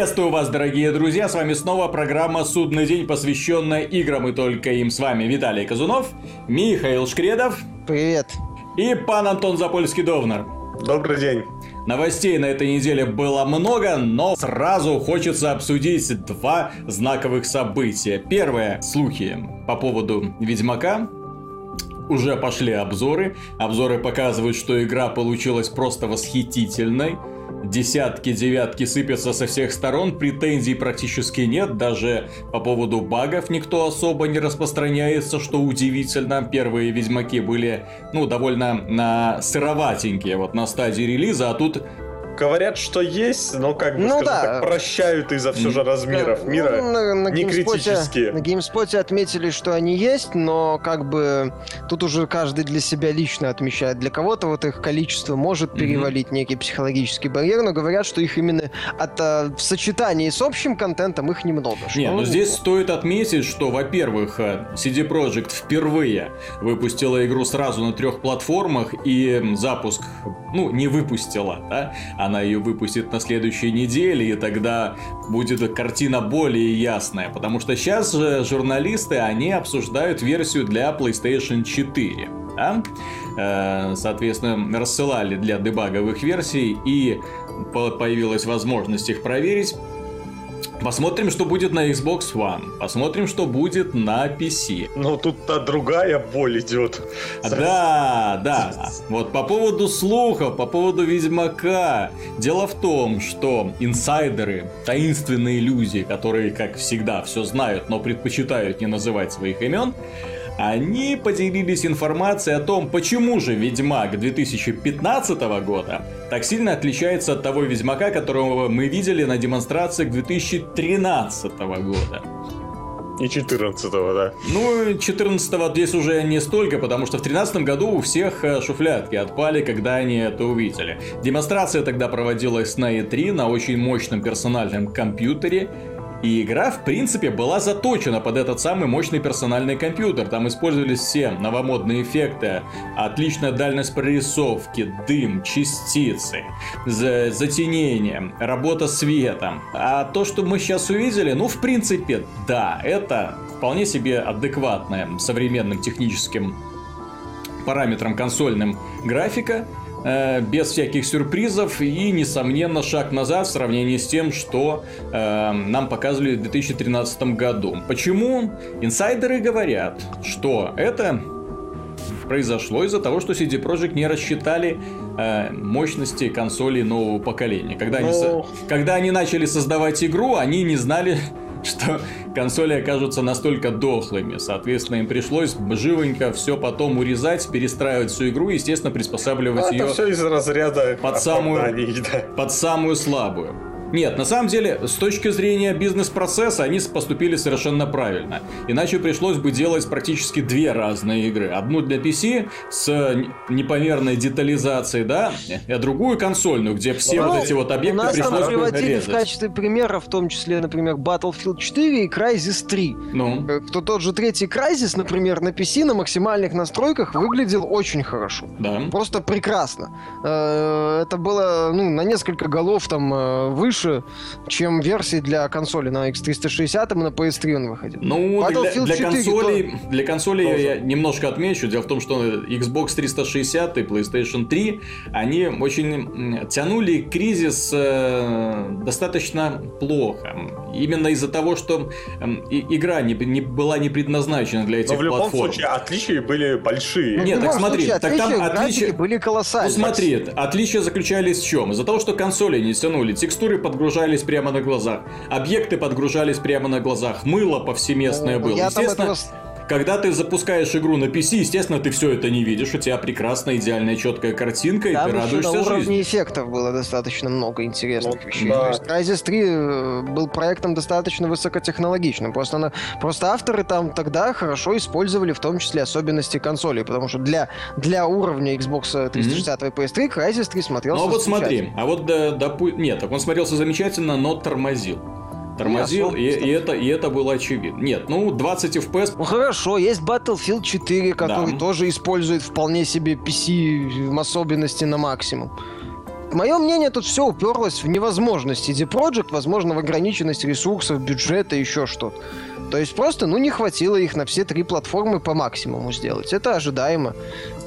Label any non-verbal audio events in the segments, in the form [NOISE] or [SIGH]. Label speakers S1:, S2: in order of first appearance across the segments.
S1: Приветствую вас, дорогие друзья, с вами снова программа «Судный день», посвященная играм и только им. С вами Виталий Казунов, Михаил Шкредов.
S2: Привет.
S1: И пан Антон Запольский-Довнар.
S3: Добрый день.
S1: Новостей на этой неделе было много, но сразу хочется обсудить два знаковых события. Первое – слухи по поводу Ведьмака, уже пошли обзоры. Обзоры показывают, что игра получилась просто восхитительной. Десятки, девятки сыпятся со всех сторон, претензий практически нет, даже по поводу багов никто особо не распространяется, что удивительно. Первые Ведьмаки были, ну, довольно на сыроватенькие вот на стадии релиза, а тут
S3: Говорят, что есть, но как бы,
S2: Ну да.
S3: так, прощают из-за все же размеров
S2: Ну,
S3: мира.
S2: на, на
S3: не
S2: GameSpot
S3: критические.
S2: На GameSpot отметили, что они есть, но как бы тут уже каждый для себя лично отмечает. Для кого-то вот их количество может перевалить некий психологический барьер, но говорят, что их именно от, а, в сочетании с общим контентом их немного.
S1: Не,
S2: что-
S1: ну здесь стоит отметить, что, во-первых, э, CD Projekt впервые выпустила игру сразу на трех платформах, и запуск, ну, не выпустила, да, она ее выпустит на следующей неделе, и тогда будет картина более ясная, потому что сейчас же журналисты, они обсуждают версию для PlayStation 4, да? Э, Соответственно, рассылали для дебаговых версий, и по- появилась возможность их проверить. Посмотрим, что будет на Xbox One. Посмотрим, что будет на PC.
S3: Но тут-то другая боль идет.
S1: Да, да. Вот по поводу слухов, по поводу Ведьмака. Дело в том, что инсайдеры, таинственные иллюзии, которые, как всегда, все знают, но предпочитают не называть своих имен, они поделились информацией о том, почему же Ведьмак 2015 года так сильно отличается от того Ведьмака, которого мы видели на демонстрациях 2013 года.
S3: И 14-го, да.
S1: Ну, 14 здесь уже не столько, потому что в 13 году у всех э, шуфлятки отпали, когда они это увидели. Демонстрация тогда проводилась на E3 на очень мощном персональном компьютере. И игра, в принципе, была заточена под этот самый мощный персональный компьютер. Там использовались все новомодные эффекты, отличная дальность прорисовки, дым, частицы, за- затенение, работа светом. А то, что мы сейчас увидели, ну, в принципе, да, это вполне себе адекватная современным техническим параметрам консольным графика, э, без всяких сюрпризов и, несомненно, шаг назад в сравнении с тем, что э, нам показывали в 2013 году. Почему? Инсайдеры говорят, что это произошло из-за того, что CD Projekt не рассчитали э, мощности консолей нового поколения. Когда, они,
S3: Ну.
S1: со- когда они начали создавать игру, они не знали, [LAUGHS] что консоли окажутся настолько дохлыми. Соответственно, им пришлось живенько все потом урезать, перестраивать всю игру и, естественно, приспосабливать
S3: Ну,
S1: ее
S3: все из разряда
S1: под самую-
S3: да.
S1: под самую слабую. Нет, на самом деле, с точки зрения бизнес-процесса, они поступили совершенно правильно. Иначе пришлось бы делать практически две разные игры. Одну для PC с непомерной детализацией, да, а другую консольную, где все
S2: Ну,
S1: вот эти вот объекты
S2: нас там
S1: пришлось бы
S2: приводили в качестве примера, в том числе, например, Battlefield 4 и Crysis 3.
S1: Ну,
S2: Э, То тот же третий Crysis, например, на PC на максимальных настройках выглядел очень хорошо.
S1: да.
S2: Просто прекрасно. Э, Это было ну, на несколько голов там э, выше, чем версии для консоли на X360 и на PS3 он выходил.
S1: Ну, для,
S2: Battlefield
S1: для
S2: 4
S1: консолей, для консолей
S3: Тоже.
S1: я немножко отмечу. Дело в том, что Xbox 360 и PlayStation 3, они очень тянули кризис э, достаточно плохо. Именно из-за того, что м, и- игра не, не была не предназначена для этих
S3: Но в любом
S1: платформ.
S3: случае отличия были большие.
S2: Ну,
S1: Нет, так смотри,
S2: случае,
S1: так там
S2: отличия были
S1: Ну
S2: колоссальные.
S1: смотри, отличия заключались в чем? Из-за того, что консоли не тянули, текстуры подгружались прямо на глазах, объекты подгружались прямо на глазах, мыло повсеместное
S2: Ну,
S1: было.
S2: я там
S1: Естественно,
S2: этого
S1: Когда ты запускаешь игру на PC, естественно, ты все это не видишь, у тебя прекрасная, идеальная, четкая картинка, и
S2: Там
S1: ты
S2: еще
S1: радуешься
S2: на уровне
S1: жизни.
S2: эффектов было достаточно много интересных
S3: Ну,
S2: вещей.
S3: да.
S2: То есть Crysis 3 э, был проектом достаточно высокотехнологичным. Просто, она, просто авторы там тогда хорошо использовали в том числе особенности консолей, потому что для, для уровня Xbox 360 и PS3 Crysis 3 смотрелся
S1: Ну а вот смотри, а вот допу- нет, так он смотрелся замечательно, но тормозил. Тормозил, и, и это, и это было очевидно. Нет, ну 20 FPS
S2: Ну хорошо, есть Battlefield 4, который
S1: Да.
S2: тоже использует вполне себе PC особенности на максимум. мое мнение, тут все уперлось в невозможность CD Projekt, возможно, в ограниченность ресурсов, бюджета, еще что-то. То есть просто, ну, не хватило их на все три платформы по максимуму сделать. Это ожидаемо.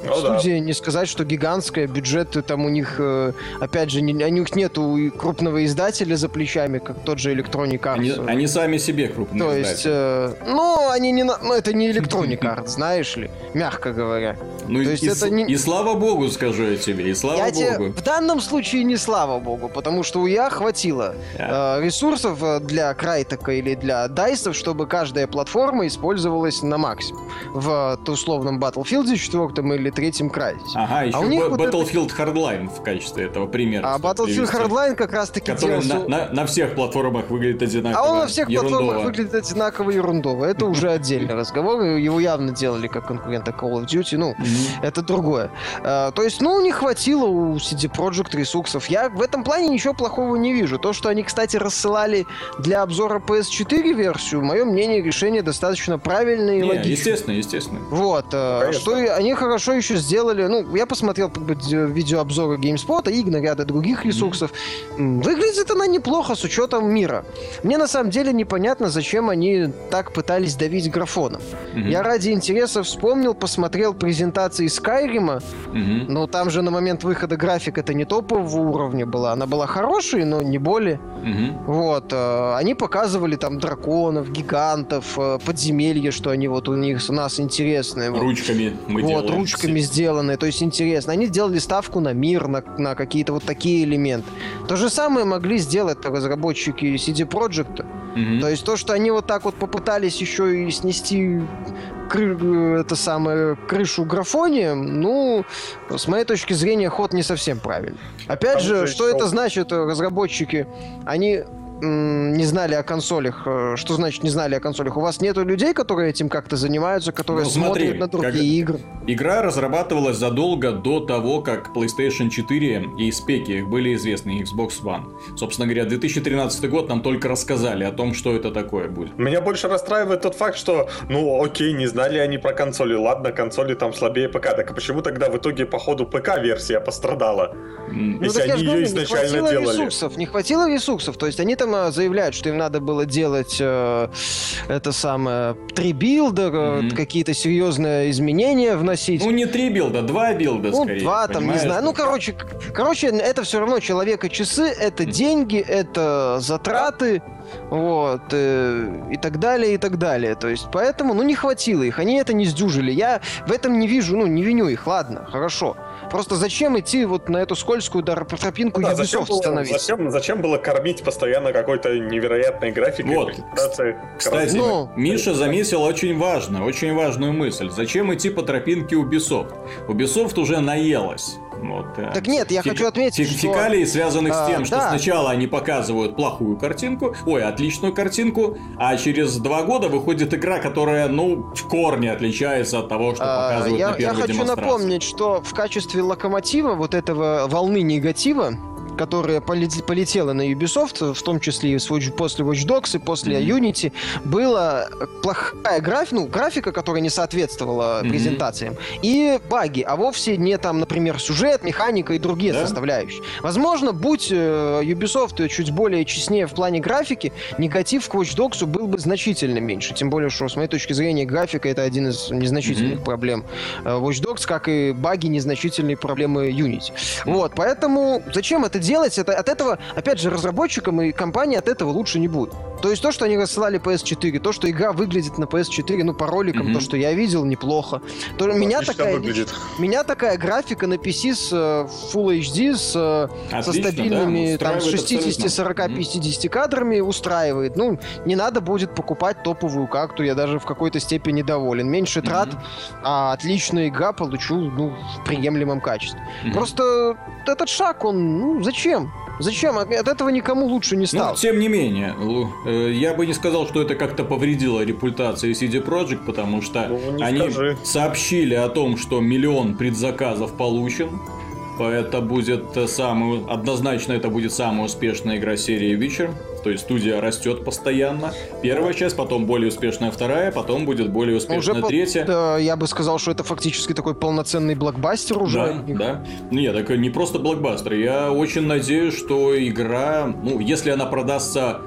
S3: Ну да.
S2: Студия, не сказать, что гигантская, бюджеты там у них, э, опять же, не- у них нету крупного издателя за плечами, как тот же Electronic Arts.
S1: Они, они сами себе крупные
S2: То есть,
S1: издатели.
S2: э, ну, они не, ну, это не Electronic Arts, [LAUGHS] знаешь ли, мягко говоря.
S1: Ну,
S2: то
S1: и,
S2: есть
S1: и
S2: это не-
S1: и слава богу, скажу я тебе, и слава
S2: Я тебе
S1: богу.
S2: в данном случае не слава богу, потому что у я хватило
S1: Да.
S2: э, ресурсов э, для Крайтека или для Дайсов, чтобы каждая платформа использовалась на максимум. В э, условном Battlefield 4 или третьем Крайзисе.
S1: Ага, еще
S2: у них
S1: Б-
S2: вот это-
S1: Battlefield Hardline в качестве этого примера.
S2: А Battlefield
S1: привести.
S2: Hardline как раз таки
S1: Который
S2: делался...
S1: на, на- на всех платформах выглядит одинаково.
S2: А он на всех
S1: ерундово.
S2: платформах выглядит одинаково ерундово. Это уже [LAUGHS] отдельный разговор. Его явно делали как конкурента Call of Duty. Ну, это другое. Э, То есть, ну, не хватило у CD Projekt ресурсов. Я в этом плане ничего плохого не вижу. То, что они, кстати, рассылали для обзора PS4 версию, мое мнение, решение достаточно правильное и
S1: Не,
S2: логичное.
S1: естественно, естественно.
S2: Вот, э,
S3: Конечно.
S2: что они хорошо еще сделали. Ну, я посмотрел как бы, д- видеообзоры GameSpot, Игна, ряда других ресурсов. Выглядит она неплохо с учетом мира. Мне на самом деле непонятно, зачем они так пытались давить графоном.
S1: Мгм.
S2: Я ради интереса вспомнил, посмотрел презентации Скайрима,
S1: Мгм.
S2: но там же на момент выхода график это не топового уровня была. Она была хорошей, но не более.
S1: Мгм.
S2: Вот, э, они показывали там драконов, гигантов, э, подземелья, что они вот у них у нас интересные.
S1: Ручками мы
S2: вот,
S1: делаем.
S2: ручками сделанные, то есть интересно. Они сделали ставку на мир, на, на какие-то вот такие элементы. То же самое могли сделать разработчики CD Projekt.
S1: Мгм.
S2: То есть то, что они вот так вот попытались еще и снести кры- это самое, крышу графонием, ну, с моей точки зрения, ход не совсем правильный. Опять
S3: Там
S2: же, что это значит, э, разработчики? Они не знали о консолях. Э, Что значит не знали о консолях? У вас нету людей, которые этим как-то занимаются, которые
S1: Ну, смотри,
S2: смотрят на другие
S1: как-
S2: игры?
S1: Игра разрабатывалась задолго до того, как PlayStation 4 и спеки их были известны, Xbox One. Собственно говоря, 2013 год нам только рассказали о том, что это такое будет.
S3: Меня больше расстраивает тот факт, что, ну, окей, не знали они про консоли. Ладно, консоли там слабее ПК. Так а почему тогда в итоге, походу, ПК-версия пострадала?
S1: М,
S3: Если они
S2: говорю,
S3: изначально
S2: не хватило
S3: делали.
S2: ресурсов, не хватило ресурсов. То есть они там э, заявляют, что им надо было делать э, это самое три билда,
S1: Мгм.
S2: какие-то серьезные изменения вносить.
S1: Ну, не три билда, два билда
S2: Ну,
S1: скорее.
S2: два там, не знаю. Ну, короче, короче, это все равно человека часы, это деньги, это затраты, вот, э, и так далее, и так далее. То есть, поэтому, ну, не хватило их, они это не сдюжили. Я в этом не вижу, ну, не виню их, ладно, хорошо. Просто зачем идти вот на эту скользкую тропинку
S3: Ну да, зачем,
S2: Ubisoft
S3: было,
S2: становиться?
S3: зачем, зачем было кормить постоянно какой-то невероятной графикой?
S1: Вот.
S3: презентацией
S1: Кстати,
S2: Ну.
S1: Миша заметил очень важно, очень важную мысль. Зачем идти по тропинке Ubisoft? Ubisoft уже наелась. Вот, э,
S2: Так нет, я
S1: фи-
S2: хочу отметить,
S1: фи-
S2: что-
S1: Фекалий, связанных с
S2: А,
S1: тем, что
S2: да.
S1: сначала они показывают плохую картинку, ой, отличную картинку, а через два года выходит игра, которая, ну, в корне отличается от того, что
S2: А,
S1: показывают
S2: я,
S1: на
S2: я
S1: первой
S2: хочу
S1: демонстрации.
S2: напомнить, что в качестве локомотива вот этого волны негатива, которая полет- полетела на Ubisoft, в том числе и после Watch Dogs и после
S1: Мгм.
S2: Unity, была плохая графика, ну, графика, которая не соответствовала
S1: Мгм.
S2: презентациям, и баги, а вовсе не там, например, сюжет, механика и другие
S1: Да?
S2: составляющие. Возможно, будь э, Ubisoft чуть более честнее в плане графики, негатив к Watch Dogs был бы значительно меньше. Тем более, что, с моей точки зрения, графика это один из незначительных
S1: Мгм.
S2: проблем э, Watch Dogs, как и баги незначительные проблемы Unity. Вот, поэтому зачем это делать? Это, от этого, опять же, разработчикам и компании от этого лучше не будет. То есть то, что они рассылали PS4, то, что игра выглядит на PS4, ну, по роликам,
S1: Мгм.
S2: то, что я видел, неплохо. То, меня,
S3: Отлично
S2: такая,
S3: выглядит.
S2: меня такая графика на PC с э, Full HD, с, э, со
S1: Отлично,
S2: стабильными
S1: да,
S2: там,
S1: устраивает
S2: 60,
S1: абсолютно.
S2: 40,
S1: Мгм.
S2: 50 кадрами устраивает. Ну, не надо будет покупать топовую карту, я даже в какой-то степени доволен. Меньше
S1: Мгм.
S2: трат, а отличная игра получу ну, в приемлемом качестве.
S1: Мгм.
S2: Просто этот шаг, он, ну, зачем? Зачем? От этого никому лучше не
S1: Ну,
S2: стало.
S1: тем не менее, э, я бы не сказал, что это как-то повредило репутации CD Projekt, потому что
S3: Ну,
S1: они
S3: скажи.
S1: сообщили о том, что миллион предзаказов получен. Это будет э, самый, однозначно это будет самая успешная игра серии Witcher. То есть студия растет постоянно. Первая часть, потом более успешная вторая, потом будет более успешная
S2: Уже
S1: третья.
S2: Да, я бы сказал, что это фактически такой полноценный блокбастер уже.
S1: Да, да. Нет, так не просто блокбастер. Я очень надеюсь, что игра, ну, если она продастся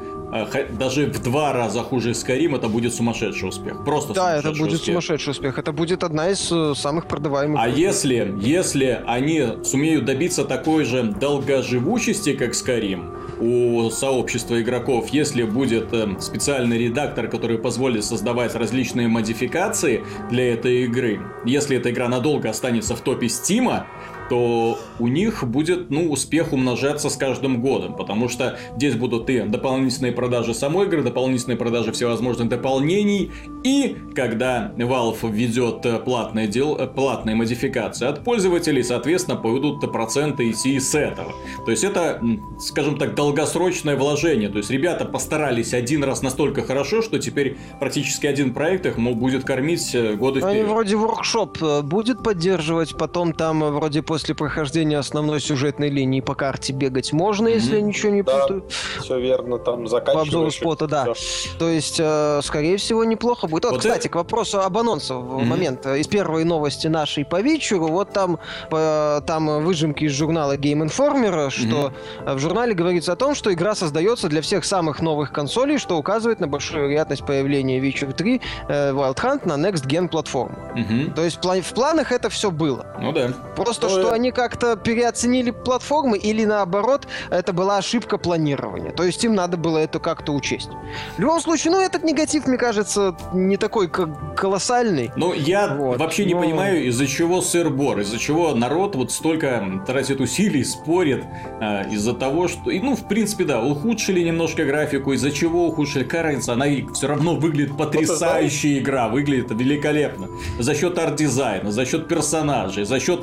S1: даже в два раза хуже Skyrim, это будет сумасшедший успех. Просто
S2: Да, это будет
S1: успех.
S2: сумасшедший успех. Это будет одна из э, самых продаваемых.
S1: А если, если они сумеют добиться такой же долгоживучести, как Skyrim, у сообщества игроков, если будет э, специальный редактор, который позволит создавать различные модификации для этой игры, если эта игра надолго останется в топе Стима, то у них будет, ну, успех умножаться с каждым годом, потому что здесь будут и дополнительные продажи самой игры, дополнительные продажи всевозможных дополнений, и когда Valve введет э, платные, дел, э, платные модификации от пользователей, соответственно, пойдут проценты идти с этого. То есть это, скажем так, долгосрочное вложение. То есть ребята постарались один раз настолько хорошо, что теперь практически один проект их будет кормить э, годы
S2: Они
S1: вперед.
S2: вроде воркшоп будет поддерживать, потом там вроде после прохождения основной сюжетной линии по карте бегать можно, если я ничего не
S3: Да.
S2: путаю.
S3: Все верно, там
S2: По обзору
S3: заканчиваешь.
S2: спота, да.
S3: всё.
S2: То есть, э, скорее всего, неплохо будет. Вот,
S1: Вот
S2: кстати,
S1: это-
S2: к вопросу об анонсах в
S1: Мгм.
S2: момент. э, Из первой новости нашей по вечеру, вот там, э, там выжимки из журнала Game Informer, что э, в журнале говорится о том, что игра создается для всех самых новых консолей, что указывает на большую вероятность появления Witcher 3 э, Wild Hunt на Next Gen платформу.
S1: Мгм.
S2: То есть в планах это все было.
S1: Ну да.
S2: Просто
S3: Ну,
S2: что
S3: э,
S2: они как-то переоценили платформы или наоборот, это была ошибка планирования. То есть им надо было это как-то учесть. В любом случае, ну этот негатив, мне кажется, не такой колоссальный.
S1: Ну, я
S2: Вот,
S1: вообще не
S2: но-
S1: понимаю, из-за чего сыр-бор, из-за чего народ вот столько тратит усилий, спорит, э, из-за того, что... и, Ну, в принципе, да, ухудшили немножко графику, из-за чего ухудшили, разница, она все равно выглядит потрясающая игра, выглядит великолепно. За счет арт-дизайна, за счет персонажей, за счет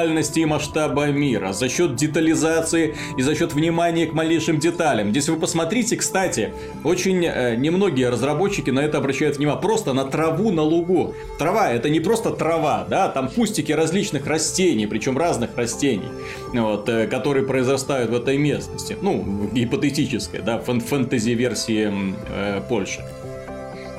S1: глобальности и масштаба мира, за счет детализации и за счет внимания к малейшим деталям. Здесь вы посмотрите, кстати, очень э, немногие разработчики на это обращают внимание. Просто на траву на лугу. Трава это не просто трава, да, там кустики различных растений, причем разных растений, вот, э, которые произрастают в этой местности. Ну, гипотетической, да, фэн- фэнтези-версии э, Польши.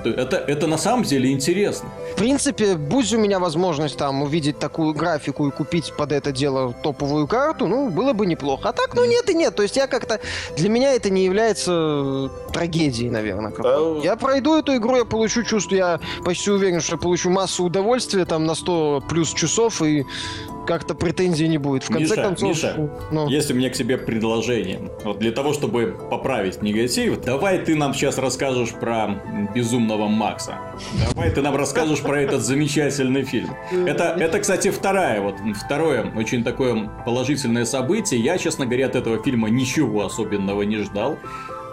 S1: То- Это, это на самом деле интересно.
S2: В принципе, будь у меня возможность там увидеть такую графику и купить под это дело топовую карту, ну, было бы неплохо. А так, ну, нет и нет. То есть я как-то... Для меня это не является трагедией, наверное.
S3: Да.
S2: Я пройду эту игру, я получу чувство, я почти уверен, что я получу массу удовольствия там на 100 плюс часов и как-то претензий не будет. В конце
S1: Миша,
S2: концов...
S1: Миша,
S2: ну,
S1: Есть у меня к себе предложение. Вот для того, чтобы поправить негатив, давай ты нам сейчас расскажешь про безумного Макса. Давай ты нам расскажешь про этот замечательный фильм. Это, это, кстати, вторая, вот второе очень такое положительное событие. Я, честно говоря, от этого фильма ничего особенного не ждал.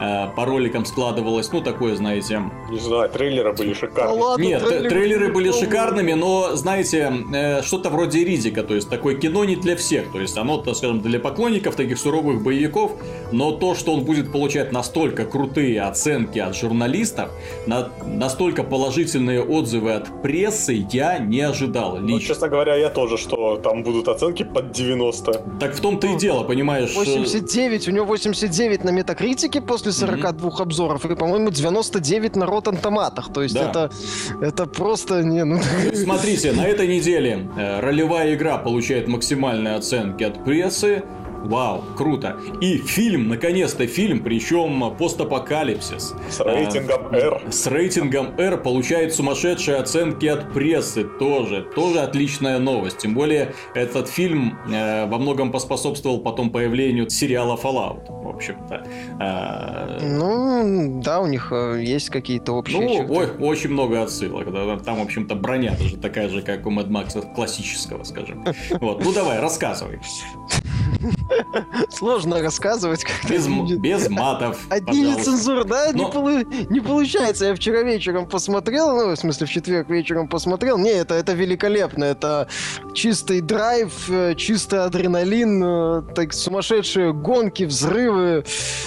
S1: Э, По роликам складывалось, ну, такое, знаете,
S3: Не знаю, трейлеры были
S2: да
S3: шикарные.
S2: ладно,
S1: нет,
S2: трейлеры
S1: трейлеры были шикарными, но, знаете, э, что-то вроде Ридика, то есть такое кино не для всех, то есть оно, так скажем, для поклонников таких суровых боевиков, но то, что он будет получать настолько крутые оценки от журналистов, на- настолько положительные отзывы от прессы, я не ожидал
S3: Ну, честно говоря, я тоже, что там будут оценки под 90.
S1: Так в том-то и дело, понимаешь? э,
S2: 89, у него 89 на метакритике после 42 обзоров, и, по-моему, 99 на Rotten Tomatoes. То есть
S1: Да.
S2: это, это просто не... Ну, [LAUGHS]
S1: Смотрите, на этой неделе э, ролевая игра получает максимальные оценки от прессы. Вау, круто. И фильм, наконец-то фильм, причем постапокалипсис.
S3: С рейтингом R.
S1: С рейтингом R получает сумасшедшие оценки от прессы тоже. Тоже отличная новость. Тем более, этот фильм э, во многом поспособствовал потом появлению сериала Fallout. В общем-то. Э,
S2: ну, да, у них э, есть какие-то общие
S1: ну,
S2: черты.
S1: ой, очень много отсылок. Да, Там, в общем-то, броня даже такая же, как у Mad Max классического, скажем. Вот, ну давай, рассказывай. [LAUGHS]
S2: Сложно рассказывать, как
S1: Без, без матов.
S2: Одни нецензуры, да, не,
S1: Но-
S2: полу- не получается. Я вчера вечером посмотрел, ну, в смысле, в четверг вечером посмотрел. Не, это, это великолепно. Это чистый драйв, э, чистый адреналин, э, так сумасшедшие гонки, взрывы,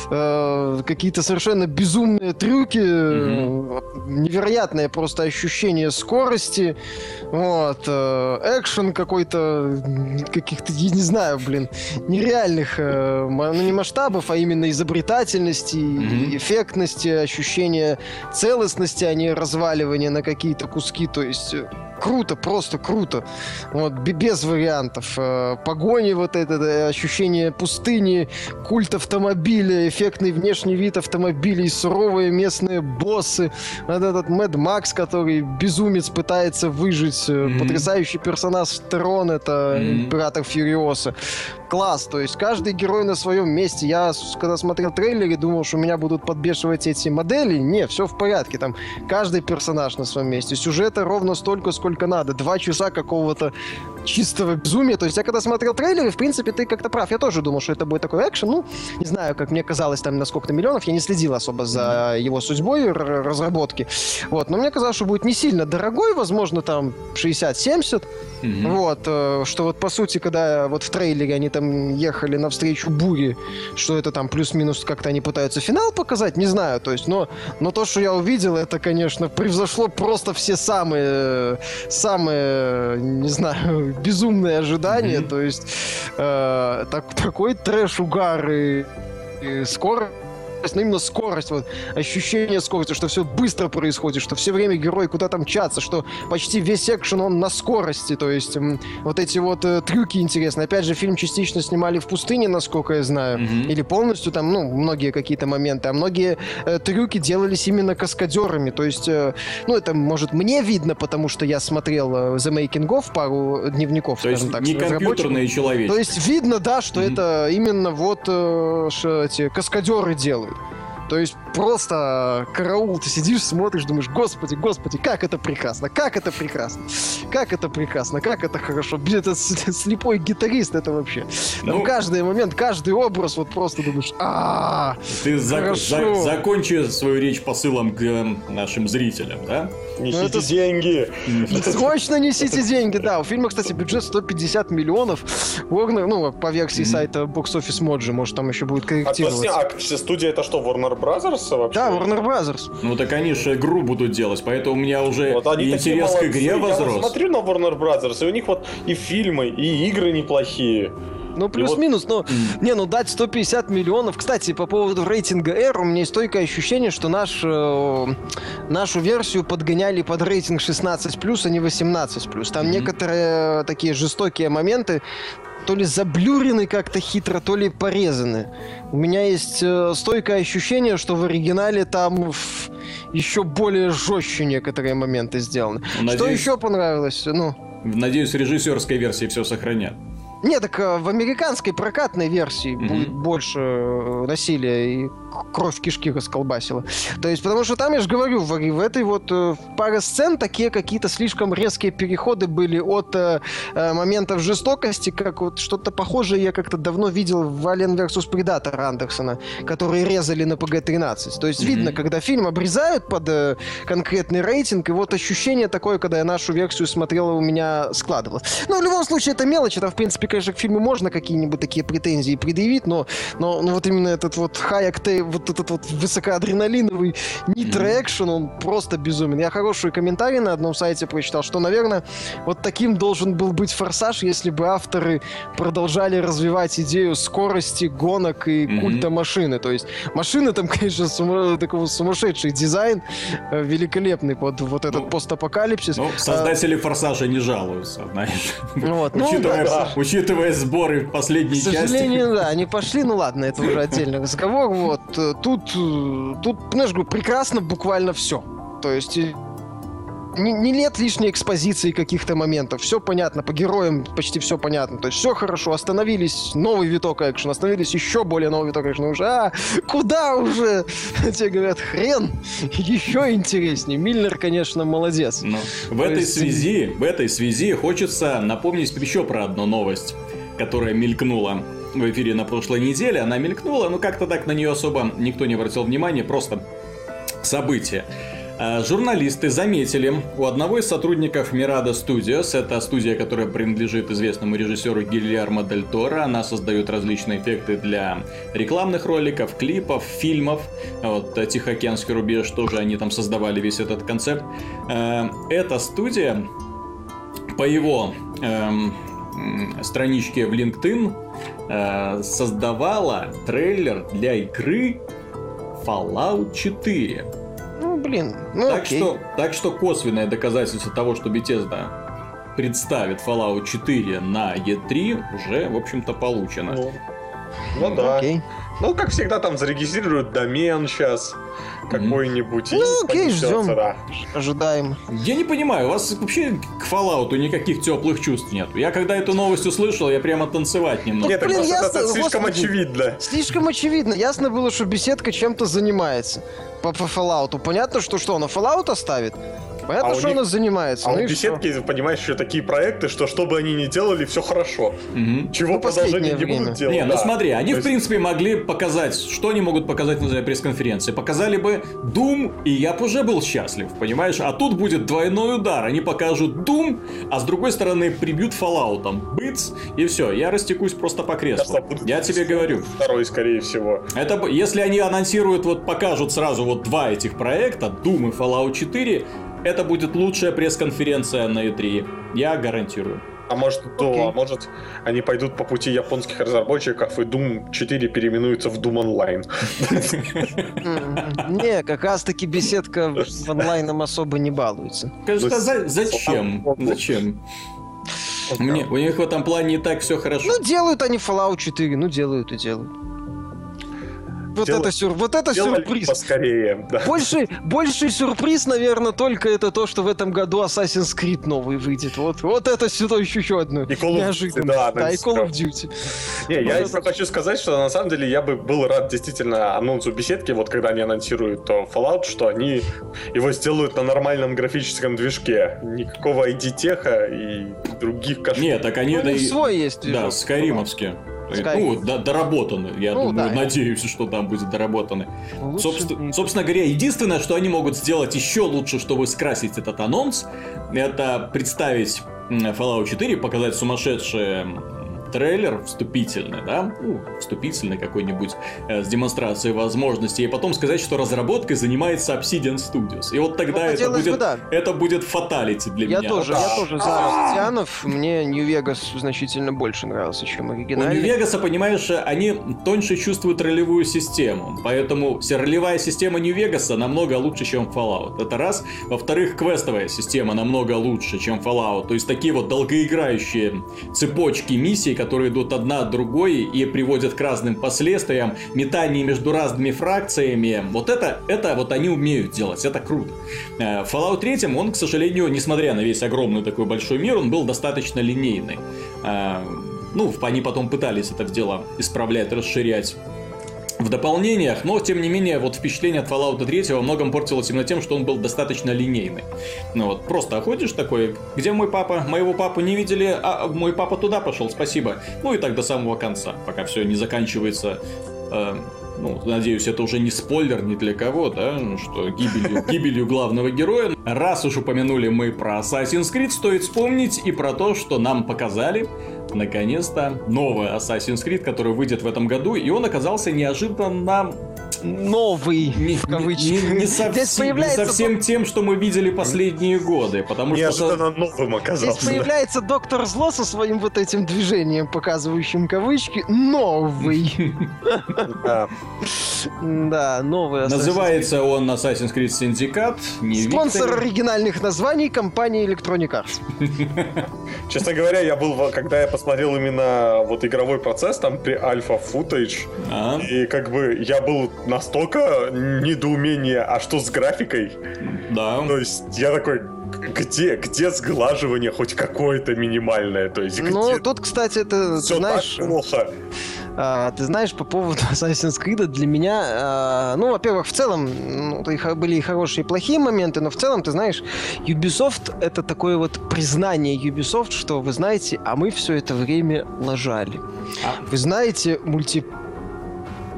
S2: э, какие-то совершенно безумные трюки, mm-hmm. невероятное просто ощущение скорости, вот, экшен какой-то, каких-то, я не знаю, блин, нереальных, ну не масштабов, а именно изобретательности, mm-hmm. эффектности, ощущения целостности, а не разваливания на какие-то куски, то есть круто, просто круто. Вот, без вариантов. Э, погони, вот это ощущение пустыни, культ автомобиля, эффектный внешний вид автомобилей, суровые местные боссы. Вот этот Мэд Макс, который безумец пытается выжить. Mm-hmm. Потрясающий персонаж Трон, это mm-hmm. император Фьюриоса класс. То есть каждый герой на своем месте. Я, когда смотрел трейлеры, думал, что меня будут подбешивать эти модели. Не, все в порядке. Там каждый персонаж на своем месте. Сюжета ровно столько, сколько надо. Два часа какого-то чистого безумия. То есть я когда смотрел трейлеры, в принципе, ты как-то прав. Я тоже думал, что это будет такой экшен. Ну, не знаю, как мне казалось, там на сколько-то миллионов. Я не следил особо за его судьбой разработки. Вот. Но мне казалось, что будет не сильно дорогой, возможно, там 60-70. Mm-hmm. Вот. Э, что вот по сути, когда вот в трейлере они там ехали навстречу буре, что это там плюс-минус как-то они пытаются финал показать, не знаю. То есть, но, но то, что я увидел, это, конечно, [LAUGHS] превзошло просто все самые, самые, не знаю, [LAUGHS] безумные ожидания, mm-hmm. то есть э, так, такой трэш-угар и, и скоро скорость, но именно скорость, вот ощущение скорости, что все быстро происходит, что все время герой куда-то мчатся, что почти весь экшен он на скорости, то есть вот эти вот э, трюки интересные. Опять же, фильм частично снимали в пустыне, насколько я знаю, mm-hmm. или полностью там, ну, многие какие-то моменты, а многие э, трюки делались именно каскадерами, то есть, э, ну, это, может, мне видно, потому что я смотрел э, The Making of, пару дневников,
S1: то скажем есть так. не компьютерные человеки.
S2: То есть видно, да, что mm-hmm. это именно вот э, эти каскадеры делают. То есть просто караул, ты сидишь, смотришь, думаешь, господи, господи, как это прекрасно, как это прекрасно, как это прекрасно, как это хорошо. Это [LAUGHS] слепой гитарист, это вообще. Там ну, каждый момент, каждый образ, вот просто думаешь, а
S1: Ты зак- за- закончи свою речь посылом к э, нашим зрителям, да?
S3: Несите это... деньги.
S2: Срочно несите деньги, да. У фильма, кстати, бюджет 150 миллионов. Warner, ну, по версии сайта Box Office Mojo, может, там еще будет корректироваться.
S3: А, а студия это что, Warner Brothers вообще?
S2: Да, Warner Brothers.
S1: Ну так они же игру будут делать, поэтому у меня уже вот интерес к игре возрос.
S3: Я смотрю на Warner Brothers, и у них вот и фильмы, и игры неплохие.
S2: Ну, плюс-минус, вот... но... Не, ну дать 150 миллионов. Кстати, по поводу рейтинга R, у меня есть стойкое ощущение, что наш, э, нашу версию подгоняли под рейтинг 16+, а не 18+. Там mm-hmm. некоторые такие жестокие моменты, то ли заблюрены как-то хитро, то ли порезаны. У меня есть э, стойкое ощущение, что в оригинале там в, еще более жестче некоторые моменты сделаны. Надеюсь, что еще понравилось? Ну.
S1: Надеюсь, режиссерской версии все сохранят.
S2: Нет, так э, в американской прокатной версии mm-hmm. будет больше э, насилия и кровь кишки расколбасила. То есть, потому что там, я же говорю, в, в этой вот э, паре сцен такие какие-то слишком резкие переходы были от э, э, моментов жестокости, как вот что-то похожее я как-то давно видел в Alien vs. Predator Андерсона, которые резали на PG-13. То есть, mm-hmm. видно, когда фильм обрезают под э, конкретный рейтинг, и вот ощущение такое, когда я нашу версию смотрел, у меня складывалось. Но в любом случае, это мелочь, это, в принципе, конечно, к фильму можно какие-нибудь такие претензии предъявить, но, но, но вот именно этот вот octane вот этот вот высокоадреналиновый нитро-экшен, он просто безумен. Я хороший комментарий на одном сайте прочитал, что, наверное, вот таким должен был быть «Форсаж», если бы авторы продолжали развивать идею скорости, гонок и mm-hmm. культа машины. То есть машины там, [LAUGHS] конечно, сума- такого сумасшедший дизайн, э, великолепный под вот этот ну, постапокалипсис. Ну,
S1: создатели а, «Форсажа» не жалуются, знаешь. Вот, ну, учитывая, да, учитывая сборы последней части.
S2: К сожалению, части. да, [LAUGHS] они пошли, ну ладно, это уже отдельный разговор, вот. Э, тут, э, тут, знаешь, говорю, прекрасно буквально все. То есть э, не, не нет лишней экспозиции каких-то моментов. Все понятно, по героям почти все понятно. То есть все хорошо, остановились, новый виток экшена, остановились еще более новый виток экшена. Уже, а, куда уже? [LAUGHS] Тебе говорят, хрен, еще интереснее. Миллер, конечно, молодец. Но
S1: ну, в этой есть... связи, в этой связи хочется напомнить еще про одну новость, которая мелькнула в эфире на прошлой неделе. Она мелькнула, но как-то так на нее особо никто не обратил внимания, просто событие. Э, журналисты заметили у одного из сотрудников Mirada Studios, это студия, которая принадлежит известному режиссеру Гильярмо Дель Торо, она создает различные эффекты для рекламных роликов, клипов, фильмов, вот Тихоокеанский рубеж тоже они там создавали весь этот концепт. Э, эта студия, по его эм, страничке в LinkedIn, э, создавала трейлер для игры Fallout 4.
S2: Ну, блин, ну
S1: так
S2: окей.
S1: что, так что косвенное доказательство того, что Bethesda представит Fallout 4 на E3, уже, в общем-то, получено.
S3: Ну, ну да.
S2: Окей.
S3: Ну, как всегда, там зарегистрируют домен сейчас какой-нибудь.
S2: Ну, окей, ждем.
S3: да.
S2: Ожидаем.
S1: Я не понимаю, у вас вообще к Fallout никаких теплых чувств нет. Я когда эту новость услышал, я прямо танцевать не мог.
S3: Нет,
S2: блин,
S3: просто это
S2: ясно,
S3: слишком
S2: господи.
S3: очевидно.
S2: Слишком очевидно. Ясно было, что беседка чем-то занимается. По, по Fallout. Понятно, что что, она Fallout оставит? Понятно,
S3: А у
S2: что
S3: них-
S2: она занимается.
S3: А
S2: ну
S3: у
S2: и что?
S3: беседки, понимаешь, еще такие проекты, что что бы они ни делали, все хорошо.
S1: Мгм.
S3: Чего
S2: Ну,
S3: продолжения
S2: последнее
S3: не будут делать.
S1: Не, ну
S3: да.
S1: смотри, они
S3: То
S1: в
S3: есть-
S1: принципе могли показать, что они могут показать на пресс-конференции. Показали бы Doom, и я бы уже был счастлив, понимаешь? А тут будет двойной удар. Они покажут Doom, а с другой стороны прибьют Fallout, быц, и все, я растекусь просто по креслу.
S3: Кажется,
S1: Я тебе говорю.
S3: Второй, скорее всего.
S1: Это если они анонсируют, вот покажут сразу вот два этих проекта, Doom и Fallout 4, это будет лучшая пресс-конференция на E3. Я гарантирую.
S3: А может, то, а может, они пойдут по пути японских разработчиков, и Doom 4 переименуется в Doom Online.
S2: Не, как раз таки беседка в онлайном особо не балуется.
S1: Кажется,
S3: Ну,
S1: за- зачем? Зачем? Мне, у них в этом плане и так все хорошо.
S2: Ну, делают они Fallout 4, ну, делают и делают. Вот это, сюр... вот это сюрприз.
S3: поскорее, да.
S2: Больше, больший сюрприз, наверное, только это то, что в этом году Assassin's Creed новый выйдет. Вот, вот это сюда еще, еще одно.
S3: И Call of Duty,
S2: неожиданность.
S3: да,
S2: да, и Call of. Duty.
S3: Не, я
S2: Вот
S3: еще
S2: это-
S3: хочу сказать, что на самом деле я бы был рад действительно анонсу беседки, вот когда они анонсируют то Fallout, что они его сделают на нормальном графическом движке. Никакого ID-теха и других кошмаров.
S1: Нет, так они...
S2: Ну,
S1: да
S2: свой есть
S1: Да,
S2: движок.
S1: скайримовские.
S2: Skyrim.
S1: Ну, до- доработаны. Я
S2: Ну,
S1: думаю,
S2: да.
S1: надеюсь, что там будет доработаны.
S2: Лучше
S1: Собственно,
S2: не-
S1: собственно говоря, единственное, что они могут сделать еще лучше, чтобы скрасить этот анонс, это представить Fallout 4, показать сумасшедший м, трейлер вступительный, да, ну, вступительный какой-нибудь э, с демонстрацией возможностей, и потом сказать, что разработкой занимается Obsidian Studios. И вот тогда
S2: Ну,
S1: это
S2: хотелось бы,
S1: будет,
S2: да.
S1: это будет фаталити для
S2: Я
S1: меня.
S2: тоже,
S1: Вот
S2: я тоже за Растянов. Мне Нью-Вегас значительно больше нравился, чем
S1: У
S2: оригинальный.
S1: Нью-Вегаса, понимаешь, они тоньше чувствуют ролевую систему. Поэтому вся ролевая система Нью-Вегаса намного лучше, чем Fallout. Это раз. Во-вторых, квестовая система намного лучше, чем Fallout. То есть такие вот долгоиграющие цепочки миссий, которые идут одна от другой и приводят к разным последствиям, метание между разными фракциями. Вот это, это вот они умеют делать. Это круто. Э, Fallout 3, он, к сожалению, несмотря на весь огромный такой большой мир, он был достаточно линейный. Э, Ну, они потом пытались это дело исправлять, расширять в дополнениях, но тем не менее вот впечатление от Fallout 3 во многом портилось именно тем, что он был достаточно линейный. Ну вот, просто ходишь такой, где мой папа? Моего папу не видели, а мой папа туда пошел, спасибо. Ну и так до самого конца, пока все не заканчивается э, ну, надеюсь, это уже не спойлер ни для кого, да, что гибелью, [LAUGHS] гибелью главного героя. Раз уж упомянули мы про Assassin's Creed, стоит вспомнить и про то, что нам показали, наконец-то, новый Assassin's Creed, который выйдет в этом году, и он оказался неожиданно
S2: Новый,
S1: не,
S2: в кавычках.
S1: не- не
S2: Здесь
S1: совсем, не
S2: появляется
S1: совсем тем, что мы видели последние годы, потому что...
S3: Неожиданно новым
S2: Здесь
S3: оказался.
S2: появляется доктор Зло со своим вот этим движением, показывающим кавычки. Новый. [LAUGHS]
S3: Да.
S2: Новый
S1: Называется он Assassin's Creed Syndicate. Не.
S2: Спонсор оригинальных названий компания Electronic Arts. [LAUGHS]
S3: Честно говоря, я был, когда я посмотрел именно вот игровой процесс, там при альфа футаж,
S1: А,
S3: и как бы я был настолько недоумение, а что с графикой?
S1: да.
S3: То есть я такой, где, где сглаживание хоть какое-то минимальное? То есть где
S2: Ну, тут, кстати, это, ты знаешь,
S3: так плохо?
S2: а, ты знаешь, по поводу [LAUGHS] Assassin's Creed, для меня, а, ну, во-первых, в целом, ну, были и хорошие, и плохие моменты, но в целом, ты знаешь, Ubisoft — это такое вот признание Ubisoft, что, вы знаете, а мы все это время лажали.
S1: А,
S2: Вы знаете, мульти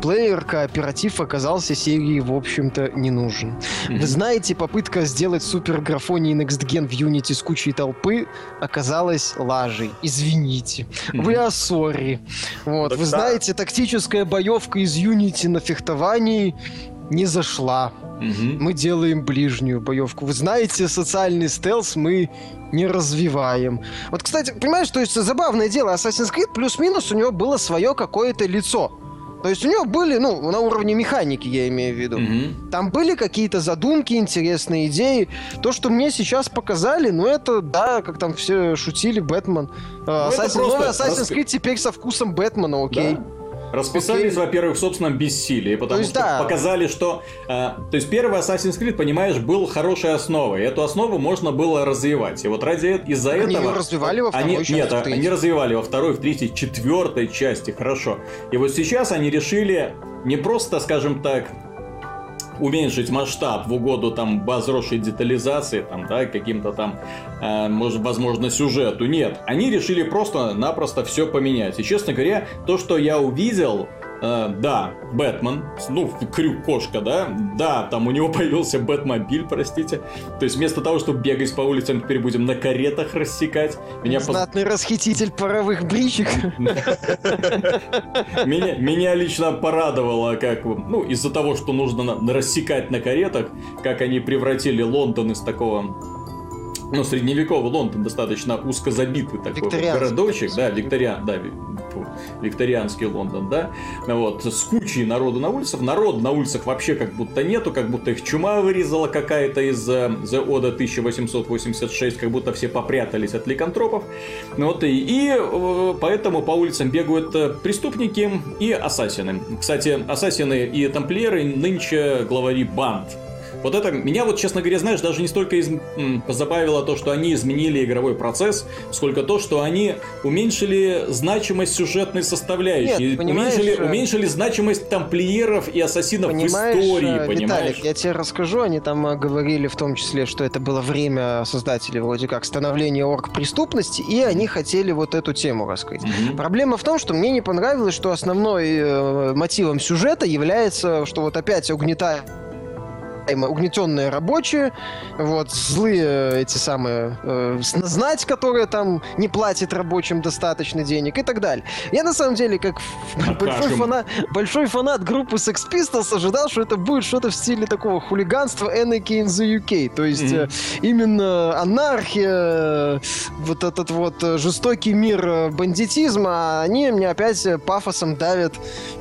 S2: мультиплеер, кооператив оказался серии, в общем-то, не нужен. Mm-hmm. Вы знаете, попытка сделать супер графоний Next Gen в Unity с кучей толпы оказалась лажей. Извините. Mm-hmm. Вы сори. Вот. Да, Вы знаете, тактическая боевка из Unity на фехтовании не зашла. Угу. Мы делаем ближнюю боевку. Вы знаете, социальный стелс мы не развиваем. Вот, кстати, понимаешь, то есть забавное дело, Assassin's Creed плюс-минус у него было свое какое-то лицо. То есть у него были, ну, на уровне механики, я имею в виду. Mm-hmm. Там были какие-то задумки, интересные идеи. То, что мне сейчас показали, ну, это, да, как там все шутили, Бэтмен. Ну, Assassin, новый Assassin's Creed теперь со вкусом Бэтмена, окей. Да?
S1: Расписались, Окей. во-первых, в собственном бессилии, потому есть, что да. показали, что... Э, то есть первый Assassin's Creed, понимаешь, был хорошей основой. И эту основу можно было развивать. И вот ради из-за
S2: они
S1: этого...
S2: Они развивали во второй
S1: они,
S2: части,
S1: Нет, они развивали во второй, в третьей, четвертой части, хорошо. И вот сейчас они решили не просто, скажем так, уменьшить масштаб в угоду там возросшей детализации, там, да, каким-то там, э, может, возможно, сюжету. Нет, они решили просто-напросто все поменять. И, честно говоря, то, что я увидел, Э, да, Бэтмен, ну, крюк кошка, да, да, там у него [LAUGHS] появился Бэтмобиль, простите. То есть вместо того, чтобы бегать по улицам, теперь будем на каретах рассекать.
S2: Меня Знатный поз... расхититель паровых бричек. [LAUGHS]
S1: Меня, меня лично порадовало, как, ну, из-за того, что нужно рассекать на каретах, как они превратили Лондон из такого ну, средневековый Лондон достаточно узко забитый такой городочек, да, викториан, да, викторианский Лондон, да, вот, с кучей народу на улицах, народ на улицах вообще как будто нету, как будто их чума вырезала какая-то из The Oda 1886, как будто все попрятались от ликантропов, вот, и, и э, поэтому по улицам бегают э, преступники и ассасины. Кстати, ассасины и тамплиеры нынче главари банд, вот это меня вот, честно говоря, знаешь, даже не столько из... позабавило то, что они изменили игровой процесс, сколько то, что они уменьшили значимость сюжетной составляющей. Нет, уменьшили, э, уменьшили значимость тамплиеров и ассасинов в истории, э, понимаешь? Виталик,
S2: я тебе расскажу, они там э, говорили в том числе, что это было время создателей вроде как становления орг-преступности, и они хотели вот эту тему раскрыть. Mm-hmm. Проблема в том, что мне не понравилось, что основной э, мотивом сюжета является, что вот опять угнетает угнетенные рабочие, вот, злые эти самые, э, знать, которые там не платят рабочим достаточно денег и так далее. Я на самом деле, как [LAUGHS] большой фанат, большой фанат группы Sex Pistols, ожидал, что это будет что-то в стиле такого хулиганства Anarchy in the UK. То есть mm-hmm. э, именно анархия, вот этот вот жестокий мир э, бандитизма, а они мне опять пафосом давят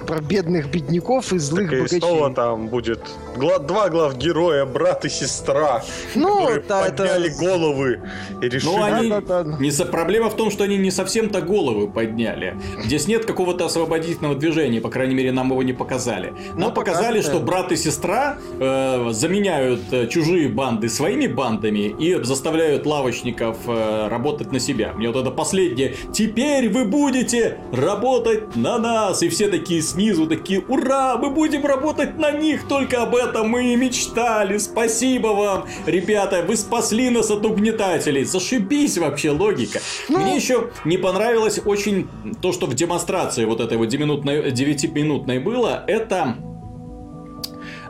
S2: про бедных бедняков и злых так богачей. И снова
S3: там будет два глав героя, брат и сестра, ну, которые да, подняли это... головы и решили... Ну,
S1: они... Да, да, да. Не со... Проблема в том, что они не совсем-то головы подняли. Здесь нет какого-то освободительного движения, по крайней мере, нам его не показали. Нам ну, показали, что брат и сестра э, заменяют э, чужие банды своими бандами и заставляют лавочников э, работать на себя. Мне вот это последнее. Теперь вы будете работать на нас. И все такие снизу такие, ура, мы будем работать на них, только об этом мы и мечтали. Спасибо вам, ребята, вы спасли нас от угнетателей. Зашибись вообще логика. Ну... Мне еще не понравилось очень то, что в демонстрации вот этой вот 9-минутной было, это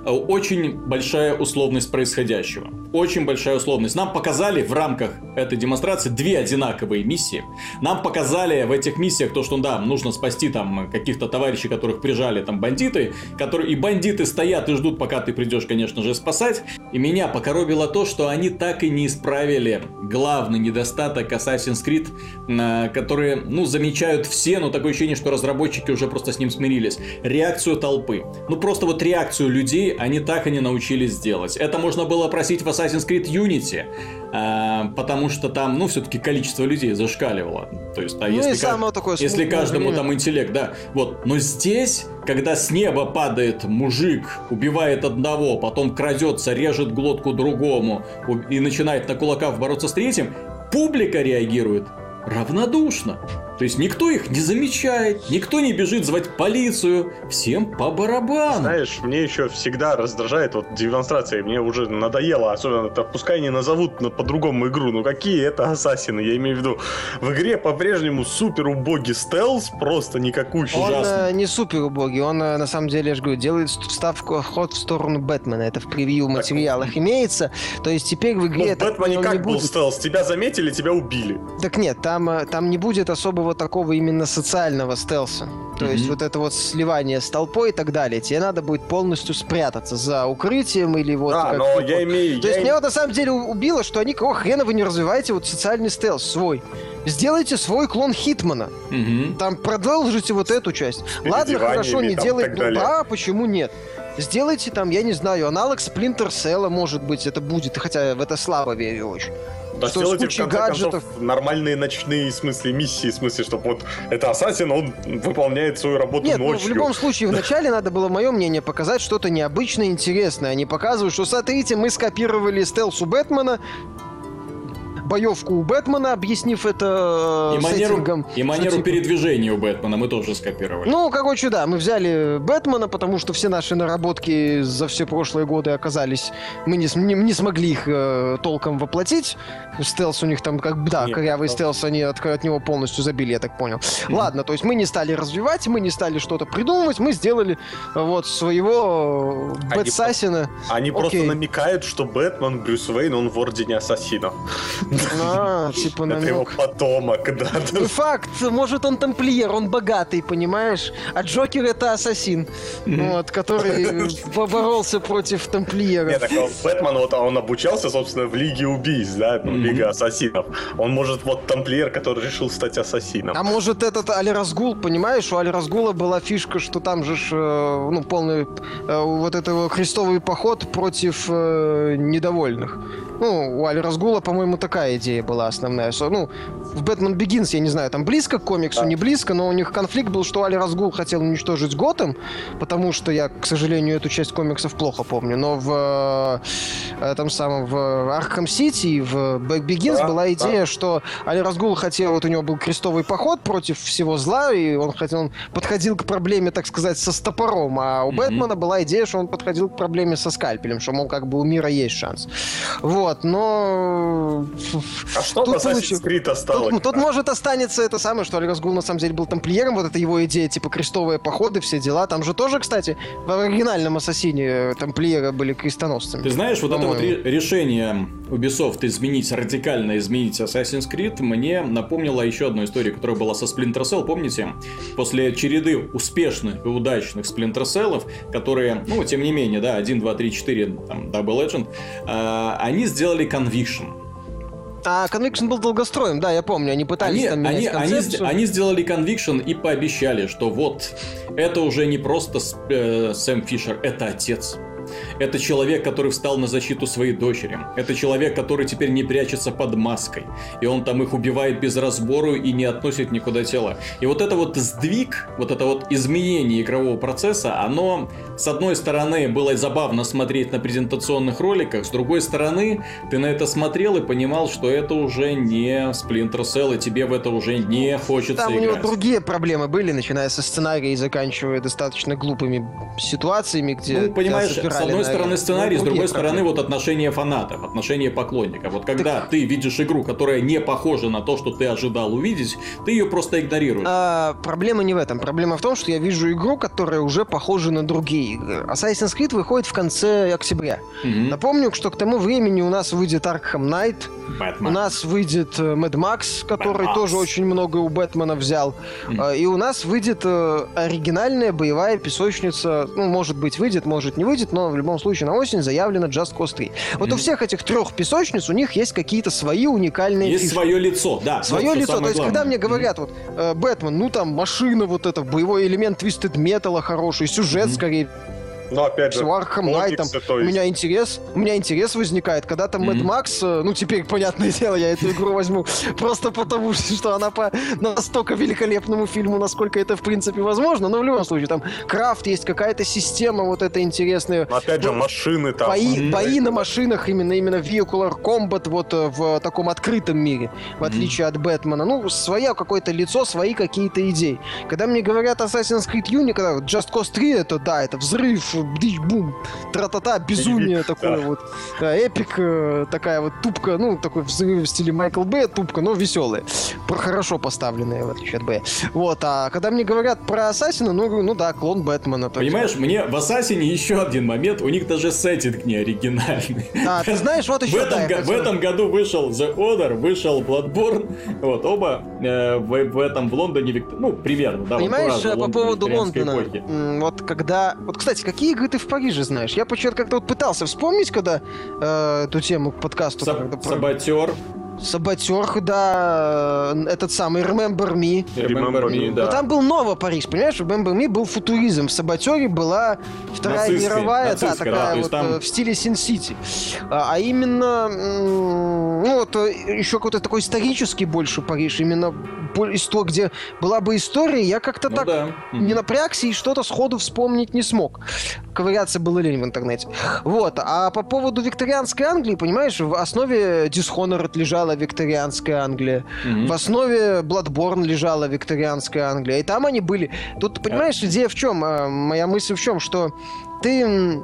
S1: очень большая условность происходящего. Очень большая условность. Нам показали в рамках этой демонстрации две одинаковые миссии. Нам показали в этих миссиях то, что да, нужно спасти там каких-то товарищей, которых прижали там бандиты, которые и бандиты стоят и ждут, пока ты придешь, конечно же, спасать. И меня покоробило то, что они так и не исправили главный недостаток Assassin's Creed, который, ну, замечают все, но такое ощущение, что разработчики уже просто с ним смирились. Реакцию толпы. Ну, просто вот реакцию людей они так и не научились делать. Это можно было просить в Assassin's Creed Unity, э, потому что там, ну, все-таки количество людей зашкаливало. То есть, а ну если, как, такое если каждому время. там интеллект, да. Вот. Но здесь, когда с неба падает мужик, убивает одного, потом крадется, режет глотку другому и начинает на кулаках бороться с третьим, публика реагирует равнодушно. То есть никто их не замечает, никто не бежит звать полицию, всем по барабану.
S3: Знаешь, мне еще всегда раздражает вот демонстрация, мне уже надоело, особенно это, пускай не назовут на, по-другому игру, ну какие это ассасины, я имею в виду, в игре по-прежнему супер убогий стелс, просто никакущий.
S2: Он
S1: Ужасно.
S2: э, не супер убогий, он э, на самом деле, я же говорю, делает ставку ход в сторону Бэтмена. Это в превью материалах имеется. То есть теперь в
S3: Ну,
S2: игре
S3: в
S2: так
S3: Бэтмене как был
S2: будет.
S3: стелс? Тебя заметили, тебя убили.
S2: Так нет, там, э, там не будет особого такого именно социального стелса. То есть
S1: Мгм.
S2: вот это вот сливание с толпой и так далее. Тебе надо будет полностью спрятаться за укрытием или вот... как
S3: но
S2: ты
S3: я имею...
S2: То
S3: я
S2: есть
S3: им-
S2: меня вот на самом деле убило, что они, кого хрена вы не развиваете вот социальный стелс свой. Сделайте свой клон Хитмана.
S1: Мгм.
S2: Там продолжите вот эту часть. Ладно, хорошо, не
S3: так
S2: Ну да, почему нет? Сделайте там, я не знаю, аналог Splinter Cell, может быть, это будет, хотя в это слабо верю очень.
S3: Да
S2: что
S3: сделайте, в
S2: кучей
S3: конце
S2: гаджетов.
S3: концов, нормальные ночные в смысле миссии, в смысле, чтобы вот это ассасин, он выполняет свою работу
S2: Нет, ну,
S3: ночью.
S2: в любом случае, вначале надо было, мое мнение, показать что-то необычное, интересное. Они показывают, что, смотрите, мы скопировали стелс у Бэтмена, боевку у Бэтмена, объяснив это
S1: И
S2: э,
S1: манеру,
S2: сеттингом,
S1: и
S2: что
S1: манеру
S2: типа-
S1: передвижения у Бэтмена мы тоже скопировали.
S2: Ну, короче, да, мы взяли Бэтмена, потому что все наши наработки за все прошлые годы оказались... Мы не, не, не смогли их э, толком воплотить. Стелс у них там, как бы, да,
S3: Нет,
S2: корявый
S3: ну-
S2: стелс, они от, от него полностью забили, я так понял. Ладно, то есть мы не стали развивать, мы не стали что-то придумывать, мы сделали э, вот своего э,
S3: Они
S2: Бэтсасина.
S3: Они просто
S2: Окей.
S3: намекают, что Бэтмен, Брюс Уэйн, он в Ордене Ассасинов.
S2: А, типа
S3: Это его
S2: намек.
S3: потомок, да.
S2: Не факт, может он тамплиер, он богатый, понимаешь? А Джокер это ассасин, вот, который [LAUGHS] поборолся против тамплиеров.
S3: Нет, так Бэтмен, вот он обучался, собственно, в Лиге убийц, да, ну. Лига Ассасинов. Он может вот тамплиер, который решил стать ассасином.
S2: А может этот Али Разгул, понимаешь, у Али Разгула была фишка, что там же, э, ну, полный э, вот этого крестовый поход против э, недовольных. Ну, у Ра'с аль Гула, по-моему, такая идея была основная. Что, ну, в Batman Begins, я не знаю, там близко к комиксу,
S3: Да.
S2: не близко, но у них конфликт был, что Ра'с аль Гул хотел уничтожить Готэм, потому что я, к сожалению, эту часть комиксов плохо помню, но в э, этом самом, в Arkham City и в Begins
S3: Да,
S2: была
S3: да.
S2: идея, что Ра'с аль Гул хотел, вот у него был крестовый поход против всего зла, и он хотел, он подходил к проблеме, так сказать, с топором, а у
S1: Мгм.
S2: Бэтмена была идея, что он подходил к проблеме со скальпелем, что, мол, как бы у мира есть шанс. Вот, но...
S3: А что
S2: Тут
S3: Assassin's Creed осталось?
S2: Тут, тут может останется это самое, что Али Разгул на самом деле был тамплиером, вот это его идея, типа крестовые походы, все дела. Там же тоже, кстати, в оригинальном Ассасине э, тамплиеры были крестоносцами.
S1: Ты знаешь, вот это вот решение Ubisoft изменить, радикально изменить Assassin's Creed, мне напомнило еще одну историю, которая была со Splinter Cell, помните? После череды успешных и удачных Splinter Cell, которые, ну, тем не менее, да, 1, 2, 3, 4, там, Double Legend, а, они сделали Conviction.
S2: А Conviction был долгостроем, да, я помню, они пытались
S1: Они,
S2: там менять
S1: они, они,
S2: концепцию.
S1: они сделали Conviction и пообещали, что вот, это уже не просто э, Сэм Фишер, это отец. Это человек, который встал на защиту своей дочери. Это человек, который теперь не прячется под маской. И он там их убивает без разбору и не относит никуда тела. И вот это вот сдвиг, вот это вот изменение игрового процесса, оно, с одной стороны, было забавно смотреть на презентационных роликах, с другой стороны, ты на это смотрел и понимал, что это уже не Splinter Cell, и тебе в это уже не хочется
S2: Там у него
S1: играть.
S2: другие проблемы были, начиная со сценария и заканчивая достаточно глупыми ситуациями, где...
S1: Ну, понимаешь, с одной стороны сценарий,
S2: Ну,
S1: с другой
S2: другие
S1: стороны вот отношение фанатов, отношение поклонников. Вот когда ты видишь игру, которая не похожа на то, что ты ожидал увидеть, ты ее просто игнорируешь.
S2: А, проблема не в этом. Проблема в том, что я вижу игру, которая уже похожа на другие игры. Assassin's Creed выходит в конце октября. Напомню, что к тому времени у нас выйдет Arkham Knight, у нас выйдет э, Mad Max, который
S1: Mad Max.
S2: тоже очень много у Бэтмена взял. Э, И у нас выйдет э, оригинальная боевая песочница. Ну, может быть, выйдет, может не выйдет, но в любом случае на осень заявлено Just Cause 3. Вот у
S1: Мгм.
S2: всех этих трех песочниц у них есть какие-то свои уникальные
S1: Есть
S2: фишки.
S1: свое лицо, да.
S2: Свое
S1: вот
S2: лицо. То есть, когда
S1: главное.
S2: мне говорят, вот, э, Бэтмен, ну там машина вот эта, боевой элемент Twisted Metal хороший, сюжет
S1: Мгм.
S2: скорее
S3: Но опять же,
S2: Knight, там, у меня интерес, у меня интерес возникает, когда там Mad Max, э, ну теперь, понятное [LAUGHS] дело, я эту игру возьму просто потому, [LAUGHS] что она по настолько великолепному фильму, насколько это в принципе возможно, но в любом случае, там крафт есть, какая-то система вот эта интересная.
S3: Опять же, машины там.
S2: Бои, бои на машинах, именно, именно Vehicular Combat вот э, в таком открытом мире, в отличие от Бэтмена. Ну, свое какое-то лицо, свои какие-то идеи. Когда мне говорят Assassin's Creed Unity, когда Just Cause 3, это да, это взрыв, бдич, бум, тра-та-та, безумие такое вот. Эпик, э, такая вот тупка, ну, такой в стиле Майкл Б, тупка, но веселая. Про хорошо поставленная, в отличие от Б. Вот, а когда мне говорят про Ассасина, ну, ну да, клон Бэтмена.
S1: Понимаешь, мне в Ассасине еще один момент, у них даже сеттинг не оригинальный.
S2: А, ты [LAUGHS] знаешь, вот еще...
S1: В этом, да, в этом году вышел The Honor, вышел Bloodborne, вот, оба э, в, в этом в Лондоне, ну, примерно, да.
S2: Понимаешь, вот, по поводу Лондона, эпохи. вот когда... Вот, кстати, какие игры ты в Париже знаешь? Я почему-то как-то вот пытался вспомнить, когда э, эту тему к подкасту...
S1: Саб- когда... Саботер.
S2: Саботер, да, этот самый Remember Me.
S1: Remember Me, да.
S2: Но там был Ново Париж, понимаешь? Remember Me был футуризм. В Саботере была Вторая нацистский, мировая, да, такая да, вот там... Э, в стиле Син-Сити. А, а именно, ну вот, э, еще какой-то такой исторический больше Париж, именно история, где была бы история, я как-то ну, так да. не напрягся и что-то сходу вспомнить не смог. Ковыряться было лень в интернете. Вот. А по поводу викторианской Англии, понимаешь, в основе Dishonored лежала викторианская Англия. Mm-hmm. В основе Bloodborne лежала викторианская Англия. И там они были. Тут, понимаешь, идея в чем? А, моя мысль в чем? Что ты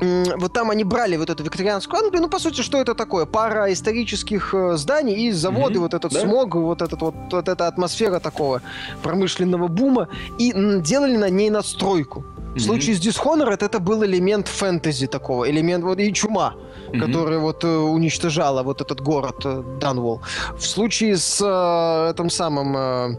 S2: вот там они брали вот эту викторианскую Англию, ну, по сути, что это такое? Пара исторических э, зданий и заводы, mm-hmm. вот этот да? смог, вот, этот, вот, вот эта атмосфера такого промышленного бума, и делали на ней настройку. В случае с Dishonored это был элемент фэнтези такого, элемент вот и чума, mm-hmm. которая вот э, уничтожала вот этот город э, Данвол. В случае с э, этим самым э,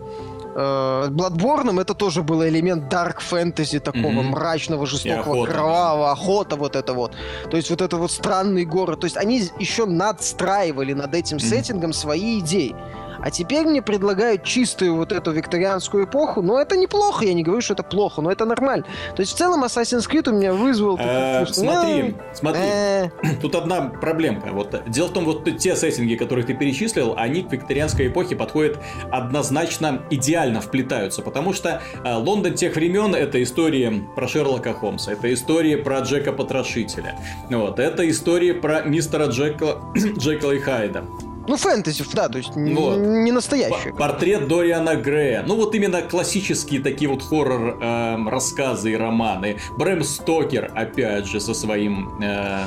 S2: э, Bloodborne это тоже был элемент дарк фэнтези такого mm-hmm. мрачного, жестокого, охота, кровавого, охота вот это вот. То есть вот это вот странный город. То есть они еще надстраивали над этим mm-hmm. сеттингом свои идеи. А теперь мне предлагают чистую вот эту викторианскую эпоху, но это неплохо, я не говорю, что это плохо, но это нормально. То есть в целом Assassin's Creed у меня вызвал...
S1: Э, смотри, смотри, [CLEARS THROAT] э. тут одна проблемка. Вот дело в том, вот те сеттинги, которые ты перечислил, они к викторианской эпохе подходят однозначно идеально вплетаются, потому что э, Лондон тех времен это история про Шерлока Холмса, это история про Джека Потрошителя, вот, это история про мистера Джекла, [CLEARS THROAT] Джекла и Хайда.
S2: Ну, фэнтези, да, то есть вот. не настоящий.
S1: Портрет Дориана Грея. Ну, вот именно классические такие вот хоррор э, рассказы и романы. Брэм Стокер, опять же, со своим э,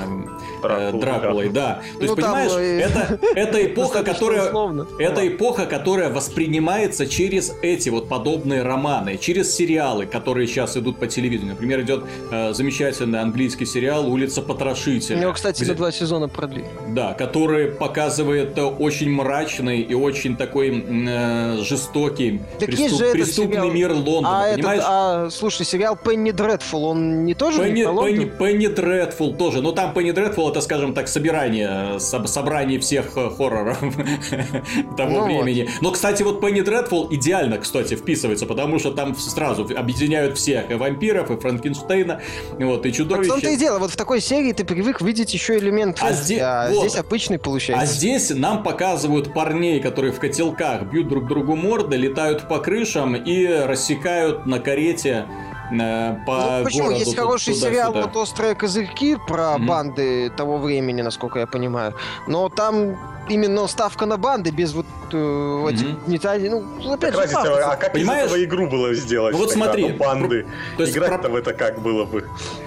S1: э, Дракулой, да. То есть, ну, понимаешь, там, э, это, это эпоха, которая... Это эпоха, которая воспринимается через эти вот подобные романы, через сериалы, которые сейчас идут по телевидению. Например, идет э, замечательный английский сериал «Улица Потрошителя».
S2: Его, кстати, где... на два сезона продлили.
S1: Да, который показывает очень мрачный и очень такой э, жестокий
S2: так преступ, же
S1: преступный сериал... мир Лондона,
S2: а понимаешь? Этот, а, слушай, сериал Пенни Дредфул, он не тоже
S1: Пенни, Пенни, Пенни Дредфул тоже, но там Пенни Дредфул это, скажем так, собирание, собрание всех э, хорроров [LAUGHS] того ну времени. Вот. Но, кстати, вот Пенни Дредфул идеально, кстати, вписывается, потому что там сразу объединяют всех, и вампиров, и Франкенштейна, вот, и чудовища.
S2: Так в том-то и дело, вот в такой серии ты привык видеть еще элемент а, здесь, а вот. здесь обычный получается.
S1: А здесь нам показывают парней, которые в котелках бьют друг другу морды, летают по крышам и рассекают на карете э, по ну, почему? Городу,
S2: Есть хороший туда, сериал сюда. вот «Острые козырьки» про mm-hmm. банды того времени, насколько я понимаю. Но там именно ставка на банды без вот э, этих mm-hmm. Ну, опять
S3: так же, разница, а как Понимаешь? из этого игру было сделать?
S1: Ну, вот
S3: тогда?
S1: смотри.
S3: Ну, банды. То есть Играть-то про... в это как было бы?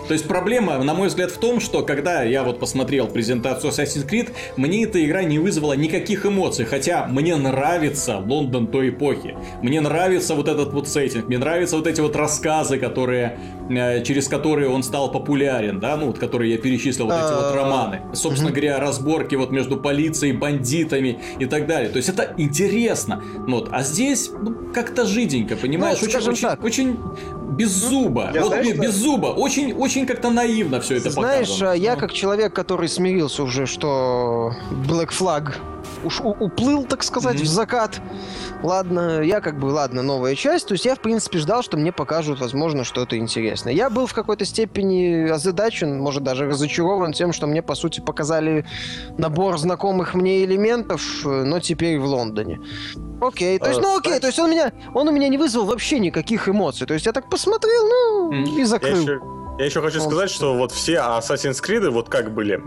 S1: То есть проблема, на мой взгляд, в том, что когда я вот посмотрел презентацию Assassin's Creed, мне эта игра не вызвала никаких эмоций, хотя мне нравится Лондон той эпохи. Мне нравится вот этот вот сеттинг, мне нравятся вот эти вот рассказы, которые, э, через которые он стал популярен, да, ну, вот которые я перечислил, вот эти вот а, романы. Собственно говоря, разборки вот между полицией, бандитами и так далее. То есть это интересно. Вот. А здесь ну, как-то жиденько, понимаешь? Ну, очень, очень, так. очень без зуба. Я вот знаешь, без зуба. Очень, очень как-то наивно все это
S2: Знаешь,
S1: показано.
S2: я как человек, который смирился уже, что Black Flag уж уплыл, так сказать, mm-hmm. в закат. Ладно, я как бы, ладно, новая часть. То есть я, в принципе, ждал, что мне покажут, возможно, что-то интересное. Я был в какой-то степени озадачен, может, даже разочарован тем, что мне, по сути, показали набор знакомых мне элементов, но теперь в Лондоне. Окей, то есть, ну окей, то есть он меня, он у меня не вызвал вообще никаких эмоций. То есть я так посмотрел, ну, и закрыл.
S3: Я еще хочу сказать, что вот все Assassin's Creed, вот как были,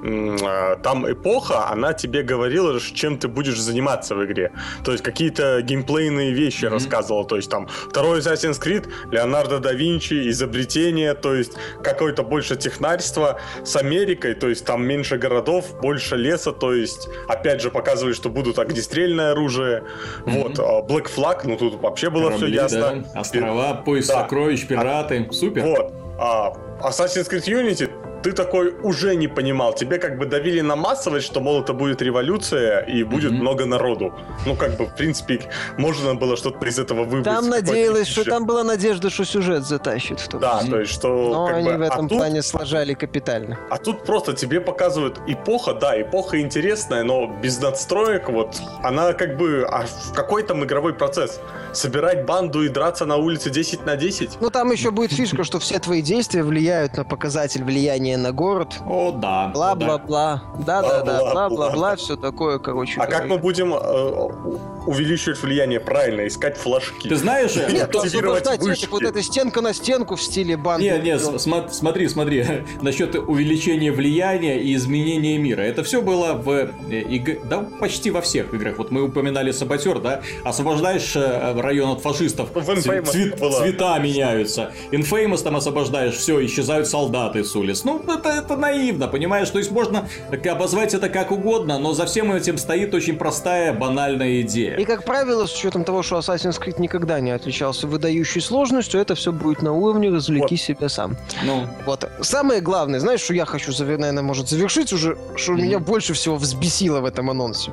S3: а, там эпоха, она тебе говорила, чем ты будешь заниматься в игре. То есть какие-то геймплейные вещи mm-hmm. рассказывала. То есть там второй Assassin's Creed, Леонардо да Винчи, изобретение, то есть какое-то больше технарство с Америкой, то есть там меньше городов, больше леса, то есть опять же показывали, что будут огнестрельное оружие. Mm-hmm. Вот, а, Black Flag, ну тут вообще было Корабли, все ясно.
S1: Да. Острова, поиск да. сокровищ, пираты, супер.
S3: Вот. А, Assassin's Creed Unity ты такой уже не понимал. Тебе как бы давили на массовость, что, мол, это будет революция и будет mm-hmm. много народу. Ну, как бы, в принципе, можно было что-то из этого выбрать.
S2: Там надеялось, что там была надежда, что сюжет затащит.
S3: В том да, то есть, что...
S2: Но они бы, в этом а тут, плане сложали капитально.
S3: А тут просто тебе показывают эпоха, да, эпоха интересная, но без надстроек, вот, она как бы... А в какой там игровой процесс? Собирать банду и драться на улице 10 на 10?
S2: Ну, там еще будет фишка, что все твои действия влияют на показатель влияния влияние на город.
S1: О, да.
S2: Бла-бла-бла. Да-да-да, бла-бла-бла, все такое, короче.
S3: А как мы будем э, увеличивать влияние? Правильно, искать флажки.
S1: Ты знаешь,
S2: Нет, освобождать этих, вот эта стенка на стенку в стиле банды.
S1: Нет, нет, смотри, смотри. [LAUGHS] Насчет увеличения влияния и изменения мира. Это все было в э, да, почти во всех играх. Вот мы упоминали Саботер, да? Освобождаешь э, район от фашистов, цвет, цвета меняются. Infamous там освобождаешь, все, исчезают солдаты с улиц. Ну, это, это наивно, понимаешь? То есть можно обозвать это как угодно, но за всем этим стоит очень простая, банальная идея.
S2: И, как правило, с учетом того, что Assassin's Creed никогда не отличался выдающей сложностью, это все будет на уровне «развлеки вот. себя сам». Ну. Вот. Самое главное, знаешь, что я хочу, наверное, может, завершить уже, что mm-hmm. меня больше всего взбесило в этом анонсе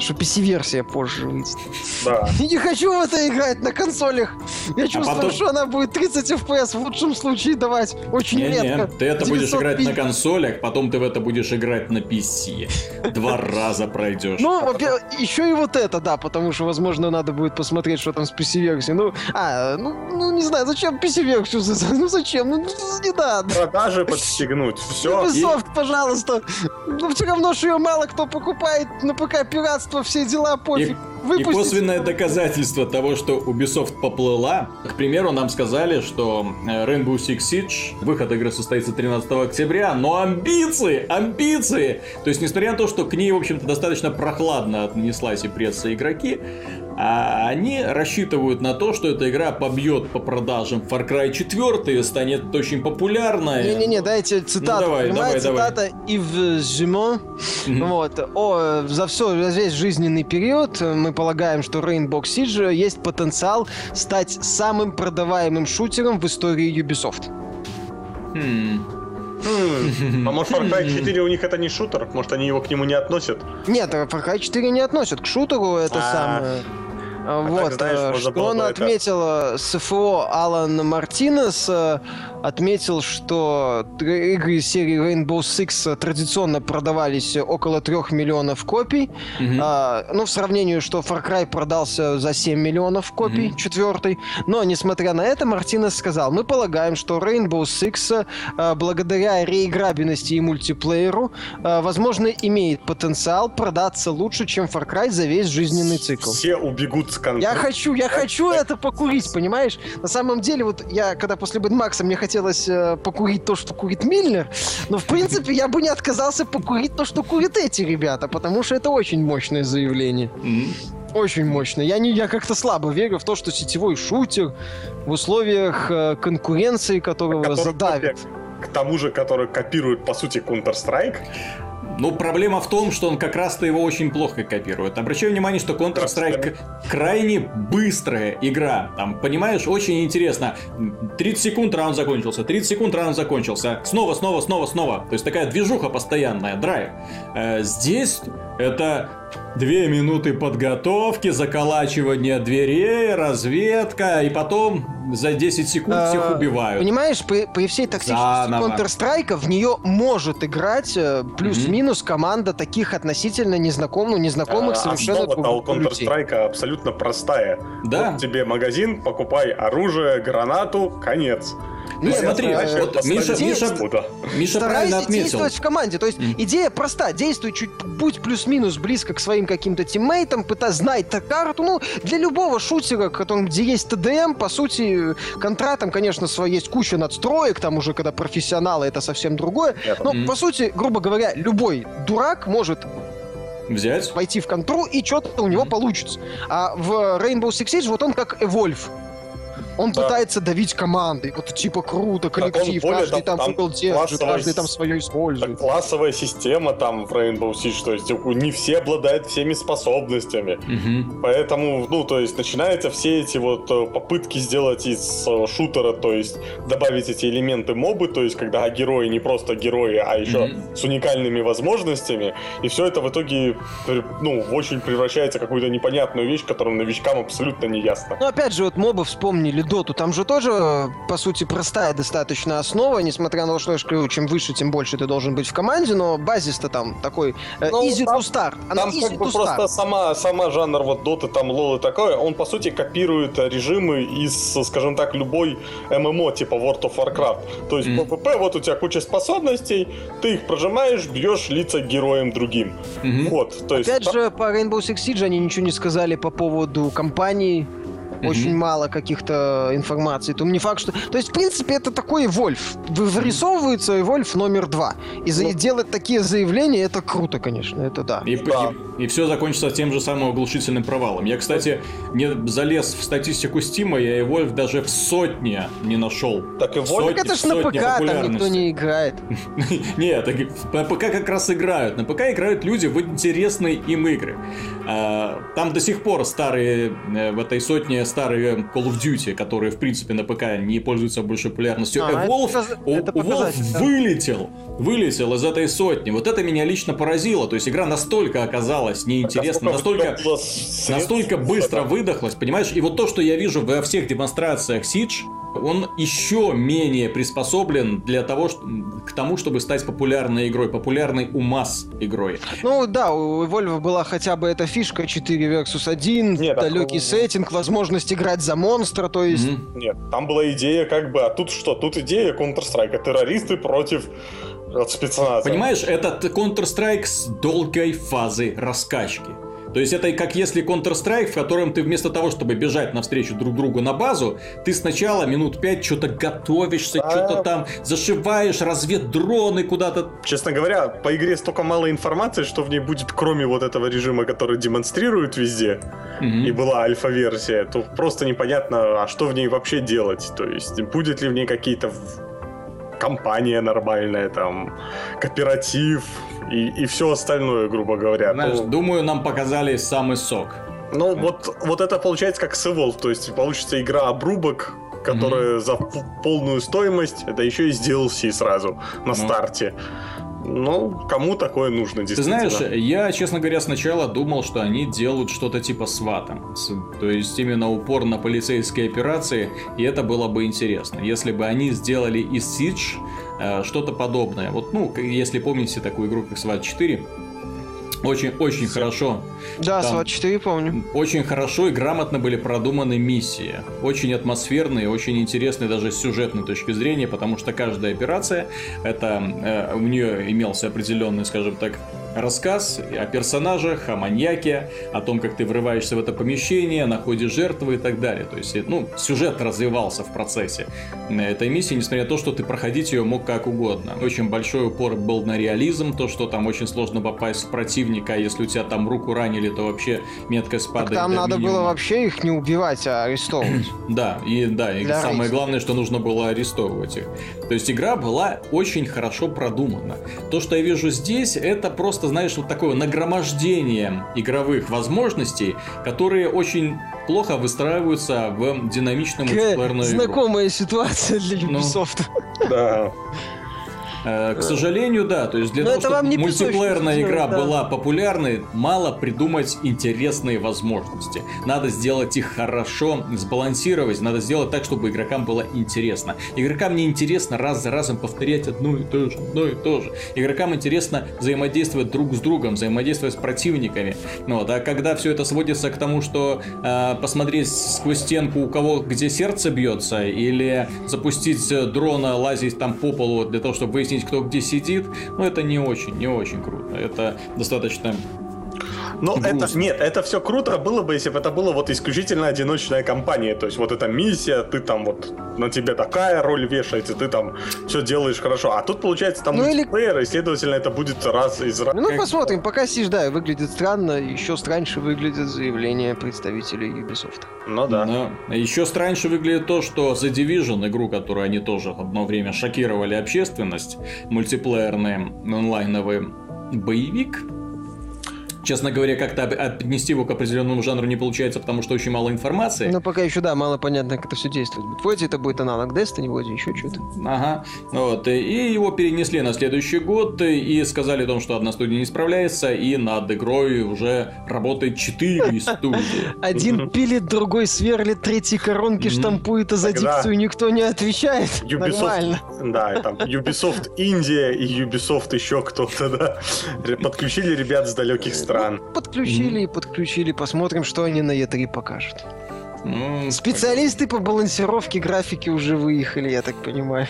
S2: что PC-версия позже выйдет. Да. [LAUGHS] Не хочу в это играть на консолях. Я а чувствую, потом... что она будет 30 FPS в лучшем случае давать. Очень не, редко.
S1: Не, ты это 900 будешь играть на консолях, потом ты в это будешь играть на PC. Два [LAUGHS] раза пройдешь.
S2: Ну, во-первых, еще и вот это, да, потому что, возможно, надо будет посмотреть, что там с PC-версией. Ну, а, ну, ну, не знаю, зачем PC-версию? Ну, зачем? Ну, не надо.
S3: Продажи [LAUGHS] подстегнуть, все.
S2: Ubisoft, пожалуйста. Ну, все равно, что ее мало кто покупает на ПК пиратство пиратство, все дела, пофиг.
S1: И, и косвенное доказательство того, что Ubisoft поплыла. К примеру, нам сказали, что э, Rainbow Six Siege, выход игры состоится 13 октября, но амбиции, амбиции! То есть, несмотря на то, что к ней, в общем-то, достаточно прохладно отнеслась и пресса игроки, а они рассчитывают на то, что эта игра побьет по продажам Far Cry 4 станет очень популярной.
S2: Не-не-не, дайте цитату. Ну, давай, давай, цитата давай. Ив. Mm-hmm. Вот. О, за все, за весь жизненный период мы полагаем, что Rainbow Siege есть потенциал стать самым продаваемым шутером в истории Ubisoft.
S3: Hmm. Hmm. А может Far Cry 4 у них это не шутер? Может они его к нему не относят?
S2: Нет, Far Cry 4 не относят к шутеру, это а самое... А вот, знаешь, э, что он отметил. СФО Алан Мартинес, э, отметил, что игры из серии Rainbow Six традиционно продавались около 3 миллионов копий. Mm-hmm. А, ну, в сравнении, что Far Cry продался за 7 миллионов копий, mm-hmm. четвертый. Но, несмотря на это, Мартинес сказал, мы полагаем, что Rainbow Six, а, благодаря реиграбельности и мультиплееру, а, возможно, имеет потенциал продаться лучше, чем Far Cry за весь жизненный цикл.
S3: Все убегут с конца.
S2: Я хочу, я хочу это покурить, понимаешь? На самом деле, вот я, когда после Max мне хотелось хотелось э, покурить то, что курит Мильнер, но в принципе я бы не отказался покурить то, что курят эти ребята, потому что это очень мощное заявление. Mm-hmm. Очень мощно. Я, не, я как-то слабо верю в то, что сетевой шутер в условиях э, конкуренции, которого который задавит.
S3: К тому же, который копирует, по сути, Counter-Strike,
S1: ну, проблема в том, что он как раз-то его очень плохо копирует. Обращаю внимание, что Counter-Strike крайне быстрая игра. Там, понимаешь, очень интересно. 30 секунд раунд закончился, 30 секунд раунд закончился. Снова, снова, снова, снова. То есть такая движуха постоянная, драйв. Э, здесь Это две минуты подготовки, заколачивание дверей, разведка, и потом за 10 секунд
S2: А,
S1: всех убивают.
S2: Понимаешь, при, при всей токсичности. Counter-Strike в нее может играть э, плюс-минус команда таких относительно незнакомых, незнакомых
S3: А
S2: совершенно
S3: Основа-то у. Counter-Strike абсолютно простая.
S1: Да.
S3: Вот тебе магазин, покупай оружие, гранату, конец.
S2: Нет,
S1: смотри, вот Миша- Миша-. Миша правильно отметил.
S2: действовать в команде. То есть идея проста. Действуй чуть, будь плюс-минус близко к своим каким-то тиммейтам, пытай, знай та карту. Ну, для любого шутера, которым, где есть ТДМ, по сути, контра там, конечно, свой, есть куча надстроек, там уже когда профессионалы, это совсем другое. Но, по сути, грубо говоря, любой дурак может
S1: Взять?
S2: войти в контру, и что-то у него получится. А в Rainbow Six Siege вот он как Evolve. Он
S3: Да.
S2: пытается давить команды. Вот типа круто, коллектив,
S3: более
S2: каждый там
S3: там
S2: угол держит,
S3: классовая
S2: каждый там свое
S3: Так
S2: использует.
S3: классовая система там в Rainbow Siege, то есть не все обладают всеми способностями.
S1: Мгм.
S3: Поэтому, ну, то есть начинаются все эти вот э, попытки сделать из э, шутера, то есть добавить эти элементы мобы, то есть когда герои не просто герои, а еще
S1: Мгм.
S3: с уникальными возможностями, и все это в итоге, э, ну, очень превращается в какую-то непонятную вещь, которая новичкам абсолютно не ясна.
S2: Ну, опять же, вот мобы вспомнили Доту. Там же тоже, по сути, простая достаточно основа, несмотря на то, что я же говорю, чем выше, тем больше ты должен быть в команде, но базис-то там такой э,
S3: Ну,
S2: easy
S3: там-
S2: to start. Она
S3: Там
S2: easy
S3: как бы
S2: to
S3: просто
S2: start.
S3: сама, сама жанр вот доты, там лол и такое, он по сути копирует э, режимы из, скажем так, любой ММО типа World of Warcraft. То есть
S1: Мгм.
S3: PvP, вот у тебя куча способностей, ты их прожимаешь, бьешь лица героям другим.
S1: Мгм.
S3: Вот, то есть...
S2: Опять
S3: там-
S2: же, по Rainbow Six Siege они ничего не сказали по поводу компании. Очень мало каких-то информации. То не факт, что... То есть, в принципе, это такой Вольф. Вырисовывается Вольф номер два. И за-
S3: Ну.
S2: делать такие заявления, это круто, конечно. Это да.
S1: И,
S3: Да.
S1: и, все закончится тем же самым оглушительным провалом. Я, кстати, не залез в статистику Стима, я и Вольф даже в сотне не нашел.
S3: Так и Вольф-
S2: Так это ж на ПК, там никто не играет. [LAUGHS]
S1: Нет, на ПК как раз играют. На ПК играют люди в интересные им игры. А, Там до сих пор старые, э, в этой сотне старые Call of Duty, которые, в принципе, на ПК не пользуются большой популярностью.
S2: А, это
S1: Evolve,
S2: показ-
S1: О-
S2: это
S1: Evolve
S2: да.
S1: вылетел, вылетел из этой сотни. Вот это меня лично поразило. То есть игра настолько оказалась неинтересной,
S3: А сколько
S1: настолько... Настолько быстро выдохлась, понимаешь? И вот то, что я вижу во всех демонстрациях Siege, он еще менее приспособлен для того, что- к тому, чтобы стать популярной игрой, популярной у масс игрой.
S2: Ну да, у Evolve была хотя бы эта фишка 4 versus 1,
S3: Нет, так
S2: далекий
S3: у-
S2: сеттинг, возможность играть за монстра, то есть...
S1: Мгм.
S3: Нет, там была идея как бы, а тут что? Тут идея Counter-Strike, террористы против спецназа.
S1: Понимаешь, это Counter-Strike с долгой фазой раскачки. То есть это как если Counter-Strike, в котором ты вместо того, чтобы бежать навстречу друг другу на базу, ты сначала минут пять что-то готовишься,
S3: Да.
S1: что-то там зашиваешь, разведдроны куда-то
S3: Честно говоря, по игре столько мало информации, что в ней будет, кроме вот этого режима, который демонстрируют везде,
S1: Мгм.
S3: и была альфа-версия, то просто непонятно, а что в ней вообще делать. То есть, будет ли в ней какие-то компания нормальная, там, кооператив и, и все остальное, грубо говоря.
S1: Знаешь,
S3: Ну,
S1: думаю, нам показали самый сок.
S3: Ну, вот, вот это получается как с Evolve, то есть получится игра обрубок, которая за п- полную стоимость, это еще и с DLC сразу на
S1: Ну.
S3: старте. Ну, кому такое нужно,
S1: Ты
S3: действительно.
S1: знаешь, я, честно говоря, сначала думал, что они делают что-то типа свата. То есть именно упор на полицейские операции, и это было бы интересно. Если бы они сделали Siege э, что-то подобное. Вот, ну, если помните такую игру, как SWAT 4, очень, очень хорошо.
S2: Да,
S1: Там-
S2: SWAT 4 помню.
S1: Очень хорошо и грамотно были продуманы миссии. Очень атмосферные, очень интересные даже с сюжетной точки зрения, потому что каждая операция, это э, у нее имелся определенный, скажем так, рассказ о персонажах, о маньяке, о том, как ты врываешься в это помещение, находишь жертвы и так далее. То есть, э, ну, сюжет развивался в процессе э, этой миссии, несмотря на то, что ты проходить ее мог как угодно. Очень большой упор был на реализм, то, что там очень сложно попасть в противника, если у тебя там руку ранили, то вообще меткость
S2: Так
S1: падает
S2: там
S1: до
S2: надо было
S1: минимума.
S2: вообще их не убивать, а арестовывать. [CLEARS THROAT]
S1: Да, и да, и
S2: Для
S1: самое
S2: рейса.
S1: главное, что нужно было арестовывать их. То есть игра была очень хорошо продумана. То, что я вижу здесь, это просто, знаешь, вот такое нагромождение игровых возможностей, которые очень плохо выстраиваются в динамичную
S2: Какая
S1: мультиплеерную игру.
S2: Знакомая ситуация для
S1: Ну.
S2: Ubisoft.
S3: Да.
S1: Э, к сожалению, да. То есть для Но того, чтобы мультиплеерная игра да. была популярной, мало придумать интересные возможности. Надо сделать их хорошо, сбалансировать. Надо сделать так, чтобы игрокам было интересно. Игрокам не интересно раз за разом повторять одно и то же, одно и то же. Игрокам интересно взаимодействовать друг с другом, взаимодействовать с противниками. Ну вот. А когда все это сводится к тому, что э, посмотреть сквозь стенку, у кого где сердце бьется, или запустить дрона, лазить там по полу для того, чтобы выяснить, кто где сидит, ну это не очень, не очень круто. Это достаточно
S3: ну, это нет, это все круто было бы, если бы это было вот исключительно одиночная компания. То есть вот эта миссия, ты там вот на тебе такая роль вешается, ты там все делаешь хорошо. А тут получается там ну, мультиплеер, или... и следовательно это будет раз из раз.
S2: Ну, как... посмотрим, пока сидишь, да, выглядит странно, еще страньше выглядит заявление представителей Ubisoft.
S3: Ну да. Но
S1: еще страньше выглядит то, что The Division, игру, которую они тоже одно время шокировали общественность, мультиплеерный онлайновый боевик, Честно говоря, как-то отнести его к определенному жанру не получается, потому что очень мало информации.
S2: Но пока еще, да, мало понятно, как это все действует. Вроде это будет аналог Destiny, вроде еще что-то.
S1: Ага. Вот. И его перенесли на следующий год и сказали о том, что одна студия не справляется, и над игрой уже работает четыре [LAUGHS] студии.
S2: Один пилит, другой сверлит, третий коронки штампует, а за дикцию никто не отвечает. Нормально.
S3: Да, там Ubisoft Индия и Ubisoft еще кто-то, да. Подключили ребят с далеких стран стран.
S2: Подключили и подключили. Посмотрим, что они на E3 покажут. Ну, Специалисты по балансировке графики уже выехали, я так понимаю.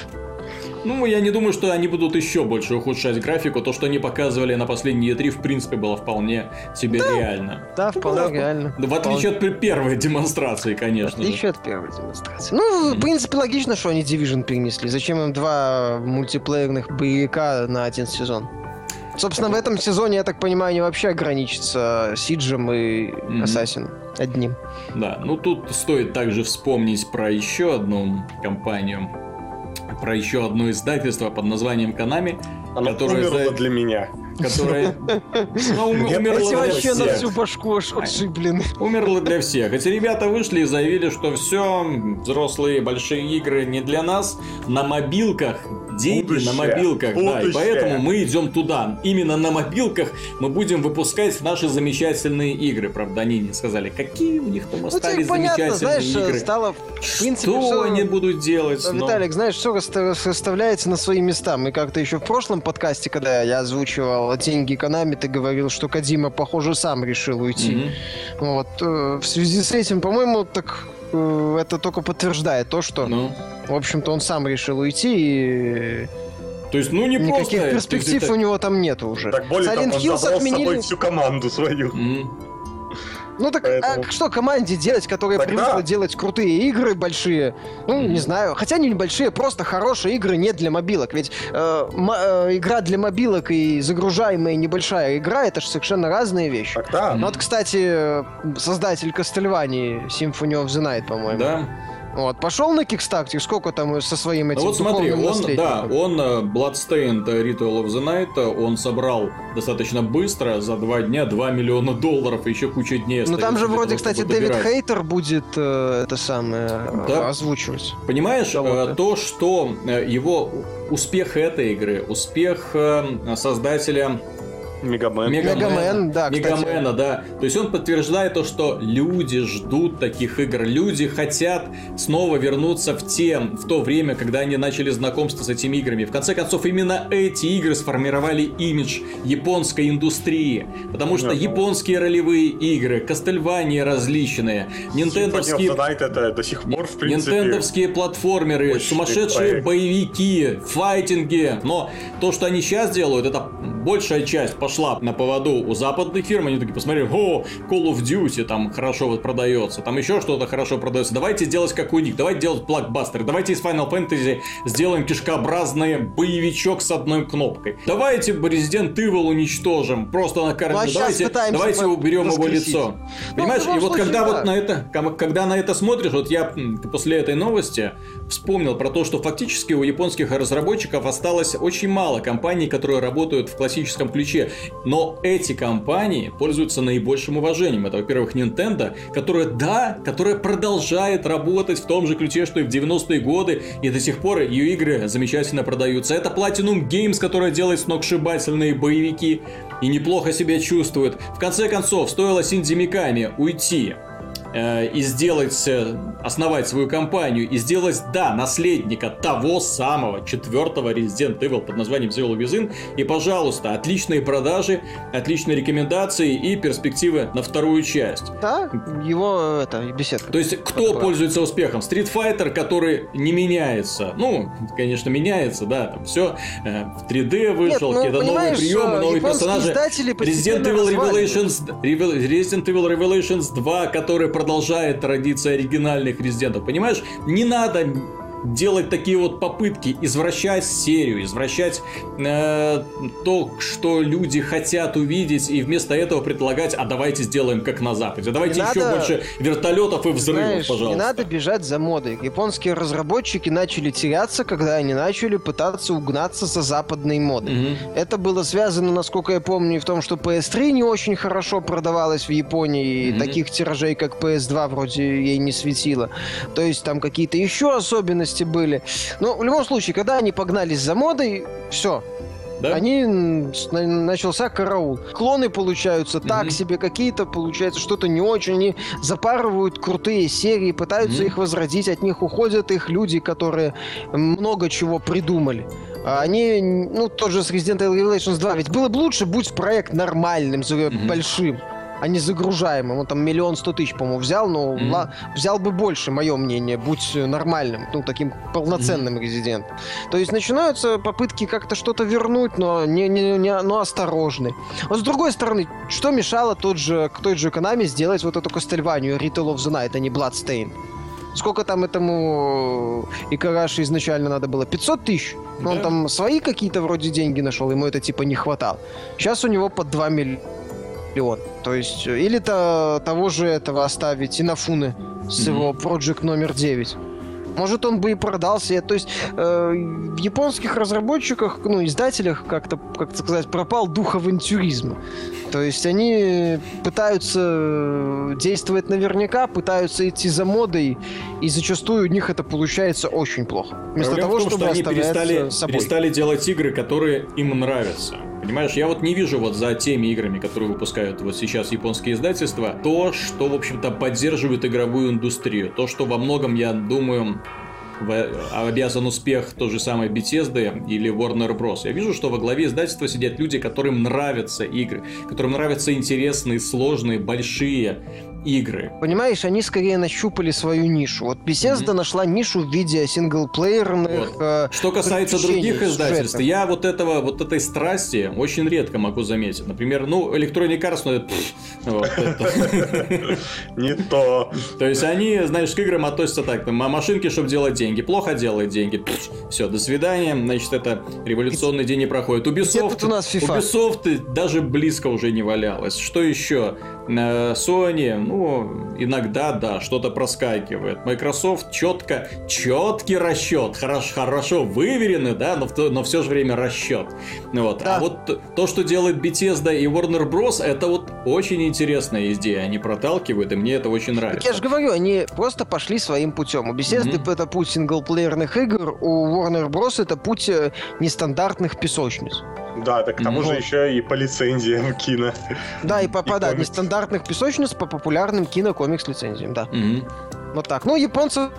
S1: Ну, я не думаю, что они будут еще больше ухудшать графику. То, что они показывали на последние E3, в принципе, было вполне себе
S2: да,
S1: реально.
S2: Да, вполне ну, реально.
S1: В отличие вполне... от первой демонстрации, конечно.
S2: В отличие
S1: же.
S2: от первой демонстрации. Ну, mm-hmm. в принципе, логично, что они Division перенесли. Зачем им два мультиплеерных боевика на один сезон? Собственно, в этом сезоне, я так понимаю, они вообще ограничатся Сиджем и Ассасин mm-hmm. одним.
S1: Да, ну тут стоит также вспомнить про еще одну компанию, про еще одно издательство под названием Konami,
S3: Оно которое умерло за... для меня
S1: которая [LAUGHS]
S2: ну, умерла вообще на всю башку отшиблены.
S1: Умерла для всех. Эти ребята вышли и заявили, что все, взрослые большие игры не для нас. На мобилках деньги Будущее. на мобилках, Будущее. да, и поэтому мы идем туда. Именно на мобилках мы будем выпускать наши замечательные игры. Правда, они не сказали, какие у них там ну, остались ну, понятно, замечательные
S2: знаешь,
S1: игры.
S2: Стало, в принципе,
S1: что все... они будут делать?
S2: Виталик, но... знаешь, все расставляется на свои места. Мы как-то еще в прошлом подкасте, когда я озвучивал деньги Konami, ты говорил, что Кадима, похоже, сам решил уйти. Mm-hmm. Вот. Э, в связи с этим, по-моему, так э, это только подтверждает то, что, ну. в общем-то, он сам решил уйти и
S1: то есть, ну не
S2: Никаких
S1: просто...
S2: перспектив у него там нет уже.
S3: Так более Silent того, он Hills отменили... с собой всю команду свою. Mm.
S2: Ну так, а Поэтому... а что команде делать, которая Тогда... привыкла делать крутые игры большие? Ну, mm-hmm. не знаю. Хотя не небольшие, просто хорошие игры не для мобилок. Ведь э, м- э, игра для мобилок и загружаемая небольшая игра это же совершенно разные вещи.
S3: Тогда...
S2: Ну вот, кстати, создатель Castlevania Symphony of the Night, по-моему.
S1: Да.
S2: Вот, пошел на Kickstarter, сколько там со своим этим
S1: ну, вот смотри, он, да, он э, Bloodstained Ritual of the Night, э, он собрал достаточно быстро, за два дня 2 миллиона долларов, еще куча дней
S2: Ну там же вроде, того, кстати, Дэвид Хейтер будет э, это самое э, да. озвучивать.
S1: Понимаешь, э, то, что его успех этой игры, успех э, создателя
S3: Мегамен.
S2: Мегамен, да,
S1: Мегамена, да. То есть он подтверждает то, что люди ждут таких игр. Люди хотят снова вернуться в те, в то время, когда они начали знакомство с этими играми. В конце концов, именно эти игры сформировали имидж японской индустрии. Потому что японские ролевые игры, Кастельвания различные, нинтендовские...
S3: это до сих пор, в принципе...
S1: Нинтендовские платформеры, сумасшедшие проект. боевики, файтинги. Но то, что они сейчас делают, это большая часть пошла на поводу у западных фирм, они такие посмотрели, о, Call of Duty там хорошо вот продается, там еще что-то хорошо продается, давайте делать как у них, давайте делать блокбастеры, давайте из Final Fantasy сделаем кишкообразный боевичок с одной кнопкой, давайте Resident Evil уничтожим, просто на карте, ну, а давайте, давайте уберем его лицо. Ну, Понимаешь, и вот когда да. вот на это, когда на это смотришь, вот я после этой новости вспомнил про то, что фактически у японских разработчиков осталось очень мало компаний, которые работают в классическом ключе. Но эти компании пользуются наибольшим уважением. Это, во-первых, Nintendo, которая, да, которая продолжает работать в том же ключе, что и в 90-е годы, и до сих пор ее игры замечательно продаются. Это Platinum Games, которая делает сногсшибательные боевики и неплохо себя чувствует. В конце концов, стоило Синди Миками уйти и сделать, э, основать свою компанию и сделать, да, наследника того самого четвертого Resident Evil под названием The Within. И, пожалуйста, отличные продажи, отличные рекомендации и перспективы на вторую часть.
S2: Да, его это, беседка.
S1: То есть, кто
S2: Такое.
S1: пользуется успехом? Street Fighter, который не меняется. Ну, конечно, меняется, да, там все э, в 3D вышел,
S2: Нет, ну,
S1: какие-то новые приемы, новые персонажи. Resident Evil. Revelations, Revel- Resident Evil Revelations 2, который продолжает традиции оригинальных резидентов. Понимаешь, не надо делать такие вот попытки извращать серию, извращать э, то, что люди хотят увидеть, и вместо этого предлагать, а давайте сделаем как на Западе, давайте
S2: Не
S1: еще
S2: надо-
S1: больше вертолетов и взрывов,
S2: Знаешь,
S1: пожалуйста.
S2: не надо бежать за модой. Японские разработчики начали теряться, когда они начали пытаться угнаться за западной модой.
S1: Мгм.
S2: Это было связано, насколько я помню, в том, что PS3 не очень хорошо продавалась в Японии, и
S1: Мгм.
S2: таких тиражей, как PS2, вроде ей не светило. То есть там какие-то еще особенности были. Но в любом случае, когда они погнались за модой, все,
S1: Да?
S2: они начался караул. Клоны получаются так
S1: Мгм.
S2: себе, какие-то получается что-то не очень. Они запарывают крутые серии, пытаются
S1: Мгм.
S2: их возродить, от них уходят их люди, которые много чего придумали. А Они, ну, тот же с Resident Evil Revelations 2, ведь было бы лучше, будь проект нормальным,
S1: Мгм.
S2: большим, а не загружаемым. Он там миллион сто тысяч, по-моему, взял, но ла- взял бы больше, мое мнение, будь нормальным, ну, таким полноценным резидентом. То есть начинаются попытки как-то что-то вернуть, но не, не, не- но осторожны. Вот с другой стороны, что мешало тот же, к той же Konami сделать вот эту Кастельванию Ritual of the Night, а не Bloodstain? Сколько там этому э, Икараши изначально надо было? 500 тысяч? Ну, Он
S1: Да.
S2: там свои какие-то вроде деньги нашел, ему это типа не хватало. Сейчас у него под 2 миллиона. То есть, э, или то того же этого оставить Инафуны с
S1: Мгм.
S2: его Project номер 9. Может, он бы и продался. То есть э, в японских разработчиках, ну, издателях, как-то, как сказать, пропал дух авантюризма. То есть они пытаются э, действовать наверняка, пытаются идти за модой, и зачастую у них это получается очень плохо. Вместо
S1: Проблема
S2: того,
S1: в том,
S2: чтобы
S1: что они перестали,
S2: собой.
S1: перестали делать игры, которые им нравятся. Понимаешь, я вот не вижу вот за теми играми, которые выпускают вот сейчас японские издательства, то, что, в общем-то, поддерживает игровую индустрию. То, что во многом, я думаю, в- обязан успех той же самой Bethesda или Warner Bros. Я вижу, что во главе издательства сидят люди, которым нравятся игры, которым нравятся интересные, сложные, большие игры.
S2: Понимаешь, они скорее нащупали свою нишу. Вот Bethesda нашла нишу в виде синглплеерных... э,
S1: Что касается других издательств,
S2: сюжетов.
S1: я вот этого, вот этой страсти очень редко могу заметить. Например, ну, Electronic Arts, ну, это, вот. [LAUGHS]
S3: Не то.
S1: То есть они, знаешь, к играм относятся так, там, а машинки, чтобы делать деньги, плохо делает деньги, все, до свидания, значит, это революционный день не проходит. Ubisoft,
S2: у нас FIFA?
S1: Ubisoft даже близко уже не валялось. Что еще? Э, Sony, ну, иногда, да, что-то проскакивает. Microsoft четко, четкий расчет, хорошо, хорошо выверенный, да, но в, то- но все же время расчет. Вот.
S2: Да.
S1: А вот то, что делает Bethesda и Warner Bros, это вот очень интересная идея. Они проталкивают, и мне это очень
S2: Так
S1: нравится.
S2: я же говорю, они просто пошли своим путем. У Bethesda
S1: Мгм.
S2: это путь синглплеерных игр, у Warner Bros. это путь э, нестандартных песочниц.
S3: Да, так к тому же еще и по лицензиям кино.
S2: Да, и попадать нестандартных песочниц по популярным кинокомикс лицензиям, да. Вот так. Ну, японцев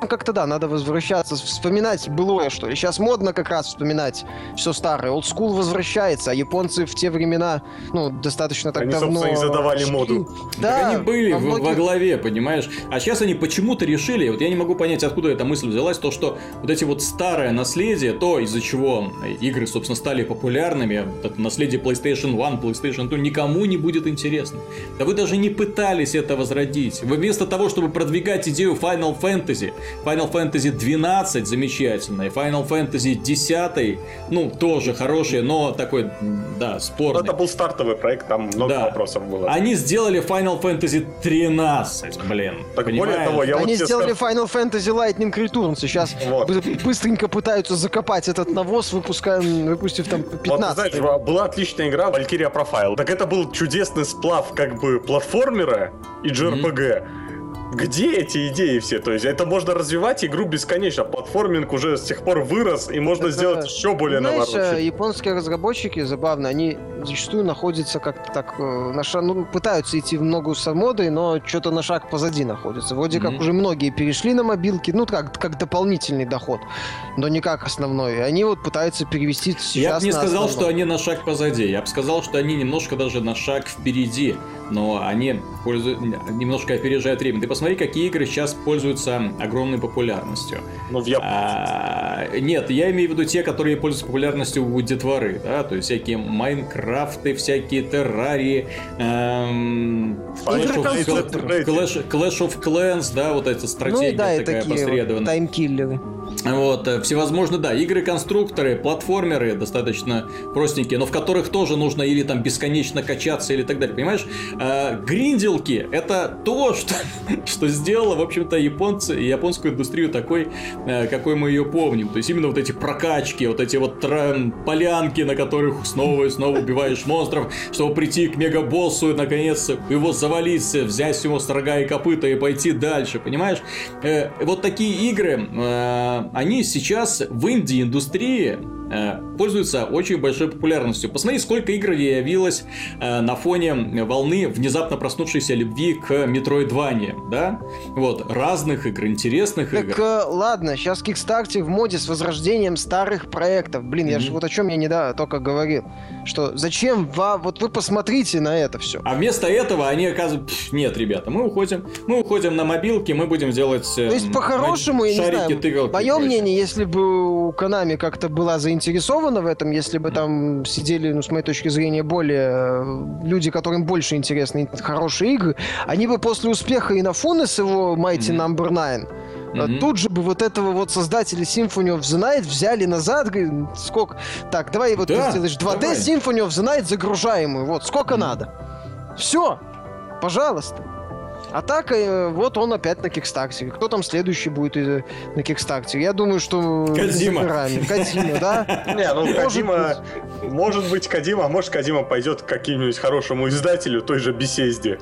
S2: как-то да, надо возвращаться, вспоминать былое, что ли. Сейчас модно как раз вспоминать все старое. Олдскул возвращается, а японцы в те времена, ну, достаточно так
S3: Они,
S2: давно...
S3: собственно, и задавали
S2: шли.
S3: моду.
S2: Да,
S1: Так они были
S2: во
S1: в- во
S2: многих-
S1: главе, понимаешь? А сейчас они почему-то решили, вот я не могу понять, откуда эта мысль взялась, то, что вот эти вот старое наследие, то, из-за чего игры, собственно, стали популярными, это наследие PlayStation 1, PlayStation 2, никому не будет интересно. Да вы даже не пытались это возродить. Вы вместо того, чтобы продвигать идею Final Fantasy, Final Fantasy 12 замечательный, Final Fantasy 10, ну, тоже хороший, но такой, да, спорный.
S3: Это был стартовый проект, там много да. вопросов было.
S1: Они сделали Final Fantasy 13, блин.
S3: Так понимаешь? более того, я
S2: Они
S3: вот
S2: сделали скажу... Final Fantasy Lightning Returns, сейчас вот. быстренько пытаются закопать этот навоз, выпуская, выпустив там 15. Вот,
S3: знаешь, была отличная игра Valkyria Profile. Так это был чудесный сплав как бы платформера и JRPG. Mm-hmm где эти идеи все? То есть это можно развивать игру бесконечно. Платформинг уже с тех пор вырос, и можно это, сделать еще более знаешь, навороченный.
S2: японские разработчики, забавно, они зачастую находятся как-то так, э, на шаг, ну, пытаются идти в ногу с модой, но что-то на шаг позади находятся. Вроде mm-hmm. как уже многие перешли на мобилки, ну, как, как дополнительный доход, но не как основной. Они вот пытаются перевести сейчас
S1: Я бы не сказал,
S2: основной.
S1: что они на шаг позади. Я бы сказал, что они немножко даже на шаг впереди, но они пользуют, немножко опережают время. Ты посмотри, какие игры сейчас пользуются огромной популярностью.
S3: Ну, в а,
S1: Нет, я имею в виду те, которые пользуются популярностью у детворы, да, то есть всякие Майнкрафты, всякие Террарии, эм, Clash, of, Clash, Clash of Clans, да, вот эта стратегия ну, да, такая посредованная. Вот
S2: таймкиллеры.
S1: Вот, э, всевозможно, да, игры-конструкторы, платформеры достаточно простенькие, но в которых тоже нужно или там бесконечно качаться, или так далее, понимаешь? Э, гринделки — это то, что, [LAUGHS] что сделало, в общем-то, японцы, японскую индустрию такой, э, какой мы ее помним. То есть именно вот эти прокачки, вот эти вот полянки, на которых снова и снова убиваешь монстров, чтобы прийти к мегабоссу и, наконец, его завалить, взять его с рога и копыта и пойти дальше, понимаешь? Э, вот такие игры... Э, они сейчас в инди-индустрии Э, пользуется очень большой популярностью. Посмотри, сколько игр явилось э, на фоне волны внезапно проснувшейся любви к Метроидване, да? Вот, разных игр, интересных
S2: так,
S1: игр.
S2: Так, ладно, сейчас Kickstarter в моде с возрождением старых проектов. Блин, mm-hmm. я же вот о чем я не да, только говорил. Что зачем вам, вот вы посмотрите на это все.
S1: А вместо этого они оказывают, нет, ребята, мы уходим, мы уходим на мобилки, мы будем делать
S2: То есть, по-хорошему, я не знаю, мое мнение, если бы у Konami как-то была заинтересована заинтересованы в этом, если бы там сидели, ну, с моей точки зрения, более э, люди, которым больше интересны хорошие игры, они бы после успеха и на Фуны с его Mighty Number Nine Mm-hmm. Тут же бы вот этого вот создателя Symphony of the Night взяли назад, сколько... Так, давай вот да, ты сделаешь 2D давай. Symphony of the Night загружаемую, вот, сколько mm-hmm. надо. Все, пожалуйста. А так, э, вот он опять на Кикстарте. Кто там следующий будет э, на Kickstarter'е? Я думаю, что...
S1: Кодзима.
S2: Кодзима, да? [LAUGHS]
S3: Не, ну Кодзима... Может быть Кодзима, а может Кодзима пойдет к каким-нибудь хорошему издателю той же Bethesda.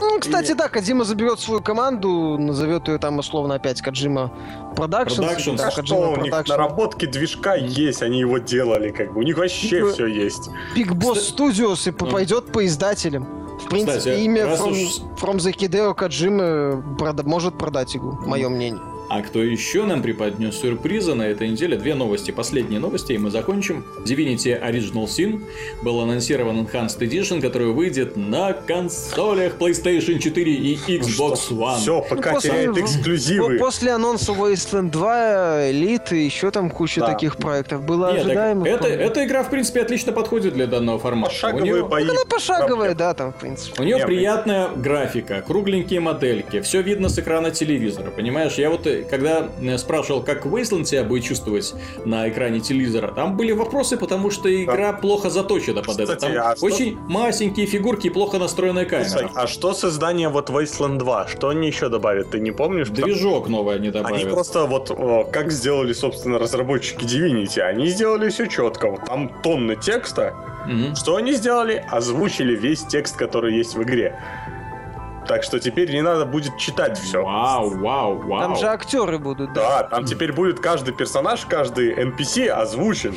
S2: Ну, кстати, да, Кодзима заберет свою команду, назовет ее там условно опять Kojima Productions.
S3: Да, а что у них наработки движка есть, они его делали, как бы. У них вообще все есть.
S2: Big Boss Studios и пойдет по издателям. В принципе, Кстати, имя From, уж... From the Hideo Kojima прода- может продать игру, мое мнение.
S1: А кто еще нам преподнес сюрпризы на этой неделе? Две новости. Последние новости, и мы закончим. Divinity Original Sin был анонсирован Enhanced Edition, который выйдет на консолях PlayStation 4 и Xbox One.
S3: Все, пока ну, теряет эксклюзивы.
S2: После анонса Wasteland 2, Elite, еще там куча да. таких проектов было Нет, ожидаемо.
S1: Это, эта игра, в принципе, отлично подходит для данного формата.
S3: Пошаговые нее... бои.
S2: Она пошаговая, да, там, в принципе.
S1: У нее приятная графика, кругленькие модельки, все видно с экрана телевизора, понимаешь? Я вот когда э, спрашивал, как Wasteland себя будет чувствовать на экране телевизора, там были вопросы, потому что игра да. плохо заточена под Кстати, это. Там а очень что... масенькие фигурки и плохо настроенная камера. Кстати,
S3: а что с изданием вот Wasteland 2? Что они еще добавят? Ты не помнишь?
S1: Движок там... новый они добавят.
S3: Они просто вот как сделали, собственно, разработчики Divinity. Они сделали все четко. Там тонны текста. Угу. Что они сделали? Озвучили весь текст, который есть в игре. Так что теперь не надо будет читать все.
S1: Вау, вау, вау.
S2: Там же актеры будут,
S3: да? Да, там теперь будет каждый персонаж, каждый NPC озвучен.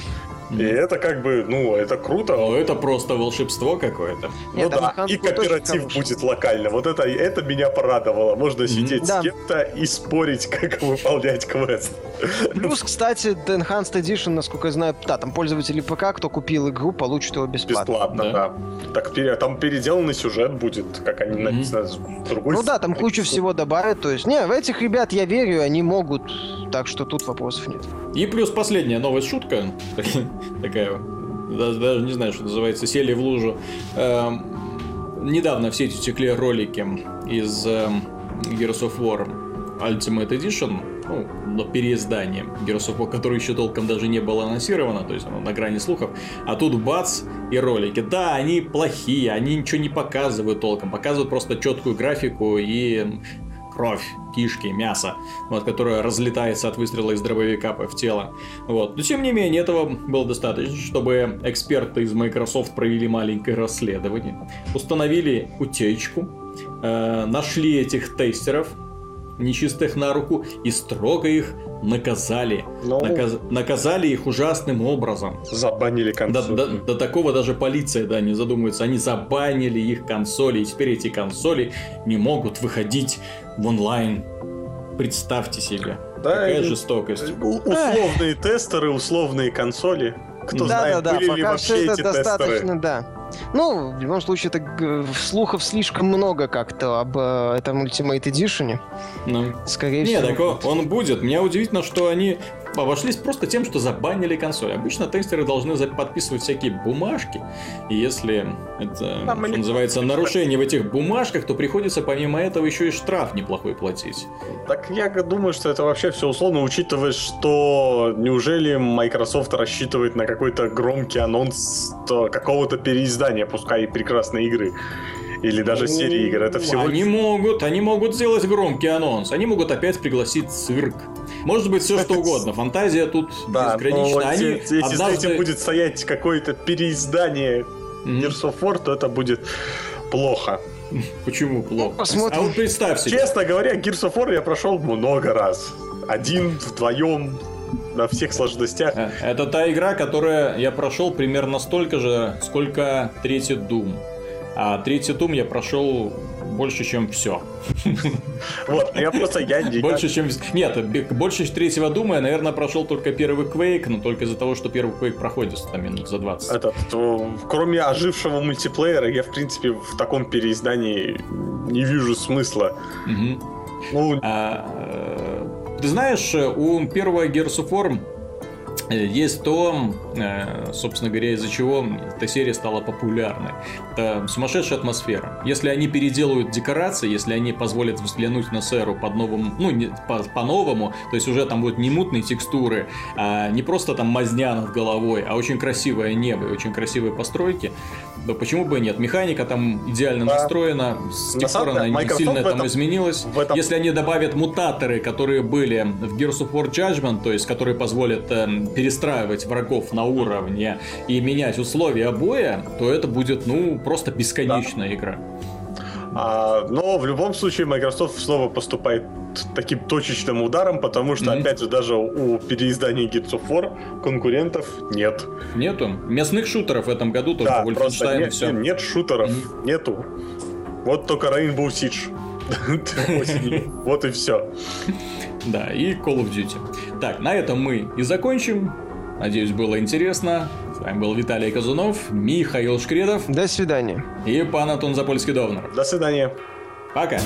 S3: И это как бы, ну, это круто.
S1: Ну, это просто волшебство какое-то.
S3: Ну да, и кооператив будет локально. Вот это, это меня порадовало. Можно сидеть с кем-то и спорить, как выполнять квест.
S2: Плюс, кстати, The Enhanced Edition, насколько я знаю, да, там пользователи ПК, кто купил игру, получит его бесплатно.
S3: Бесплатно, да. да. Так там переделанный сюжет будет, как они mm-hmm. написано,
S2: другой. Ну да, там кучу всего добавят. То есть, не, в этих ребят я верю, они могут. Так что тут вопросов нет.
S1: И плюс последняя новая шутка такая, даже не знаю, что называется, сели в лужу. Эм, недавно в сеть утекли ролики из эм, Gears of War Ultimate Edition, ну, на переиздание Gears of War, который еще толком даже не было анонсировано, то есть оно на грани слухов. А тут бац и ролики. Да, они плохие, они ничего не показывают толком, показывают просто четкую графику и кровь, кишки, мясо, вот, которое разлетается от выстрела из дробовика в тело. Вот. Но тем не менее, этого было достаточно, чтобы эксперты из Microsoft провели маленькое расследование, установили утечку, э, нашли этих тестеров, нечистых на руку, и строго их наказали.
S3: Ну.
S1: Наказ... Наказали их ужасным образом.
S3: Забанили
S1: До,
S3: консоль.
S1: до- до такого даже полиция, да, не задумывается. Они забанили их консоли, и теперь эти консоли не могут выходить в онлайн. Представьте себе.
S3: Да,
S1: Какая
S3: и-
S1: жестокость.
S3: У- Условные тестеры, условные консоли. Кто
S2: да,
S3: знает,
S2: да, да,
S3: были ли
S2: пока
S3: вообще
S2: все это
S3: эти
S2: достаточно,
S3: тестеры.
S2: да. Ну, в любом случае, это слухов слишком много как-то об э, этом Ultimate Edition.
S1: Ну.
S2: Скорее
S1: Не,
S2: всего.
S1: так о- он будет. Меня удивительно, что они обошлись просто тем, что забанили консоль. Обычно тестеры должны подписывать всякие бумажки. И если это
S3: Там
S1: что называется нарушение в этих бумажках, то приходится помимо этого еще и штраф неплохой платить.
S3: Так я думаю, что это вообще все условно, учитывая, что неужели Microsoft рассчитывает на какой-то громкий анонс то какого-то переиздания, пускай и прекрасной игры. Или даже серии игр. Это всего
S1: Они могут, они могут сделать громкий анонс. Они могут опять пригласить цирк. Может быть, все что угодно. Фантазия тут
S3: Да,
S1: безгранична.
S3: но
S1: Они
S3: если,
S1: однажды-
S3: этим будет стоять какое-то переиздание. Gears of то это будет плохо.
S1: Почему плохо?
S2: посмотрим.
S1: А вот представь себе.
S3: Честно говоря, Gears of War я прошел много раз. Один, вдвоем, на всех сложностях.
S1: Э, Это та игра, которая я прошел примерно столько же, сколько третий Doom. А третий Doom я прошел больше, чем все.
S3: Вот, я просто... Я, я- [LAUGHS]
S1: Больше, чем... Нет, больше третьего Дума я, наверное, прошел только первый Quake, но только из-за того, что первый Quake проходит там минут за 20.
S3: Этот, то, кроме ожившего мультиплеера, я, в принципе, в таком переиздании не вижу смысла.
S1: Мгм.
S3: Ну,
S1: А, э, ты знаешь, у первого Gears of War э, есть то, э, собственно говоря, из-за чего эта серия стала популярной. Это сумасшедшая атмосфера. Если они переделают декорации, если они позволят взглянуть на Сэру под новым, ну, не- по- по-новому, то есть уже там будут не мутные текстуры, а не просто там мазня над головой, а очень красивое небо и очень красивые постройки, то почему бы и нет? Механика там идеально
S3: Да.
S1: настроена, с тех пор она не
S3: Microsoft
S1: сильно
S3: в
S1: там
S3: этом-
S1: изменилась.
S3: этом-
S1: Если они добавят мутаторы, которые были в Gears of War Judgment, то есть которые позволят эм, перестраивать врагов на уровне и менять условия боя, то это будет, ну, просто бесконечная игра.
S3: А, но в любом случае Microsoft снова поступает таким точечным ударом, потому что,
S1: Мгм.
S3: опять же, даже у переиздания Gears of War конкурентов нет.
S1: Нету. Мясных шутеров в этом году только
S3: да, просто нет,
S1: все.
S3: нет шутеров, нету. Вот только Rainbow Siege. [LAUGHS] Вот и все.
S1: Да, и Call of Duty. Так, на этом мы и закончим. Надеюсь, было интересно. С вами был Виталий Казунов, Михаил Шкредов
S2: До свидания.
S1: и пан Антон Запольский-Довнер.
S3: До свидания.
S1: Пока!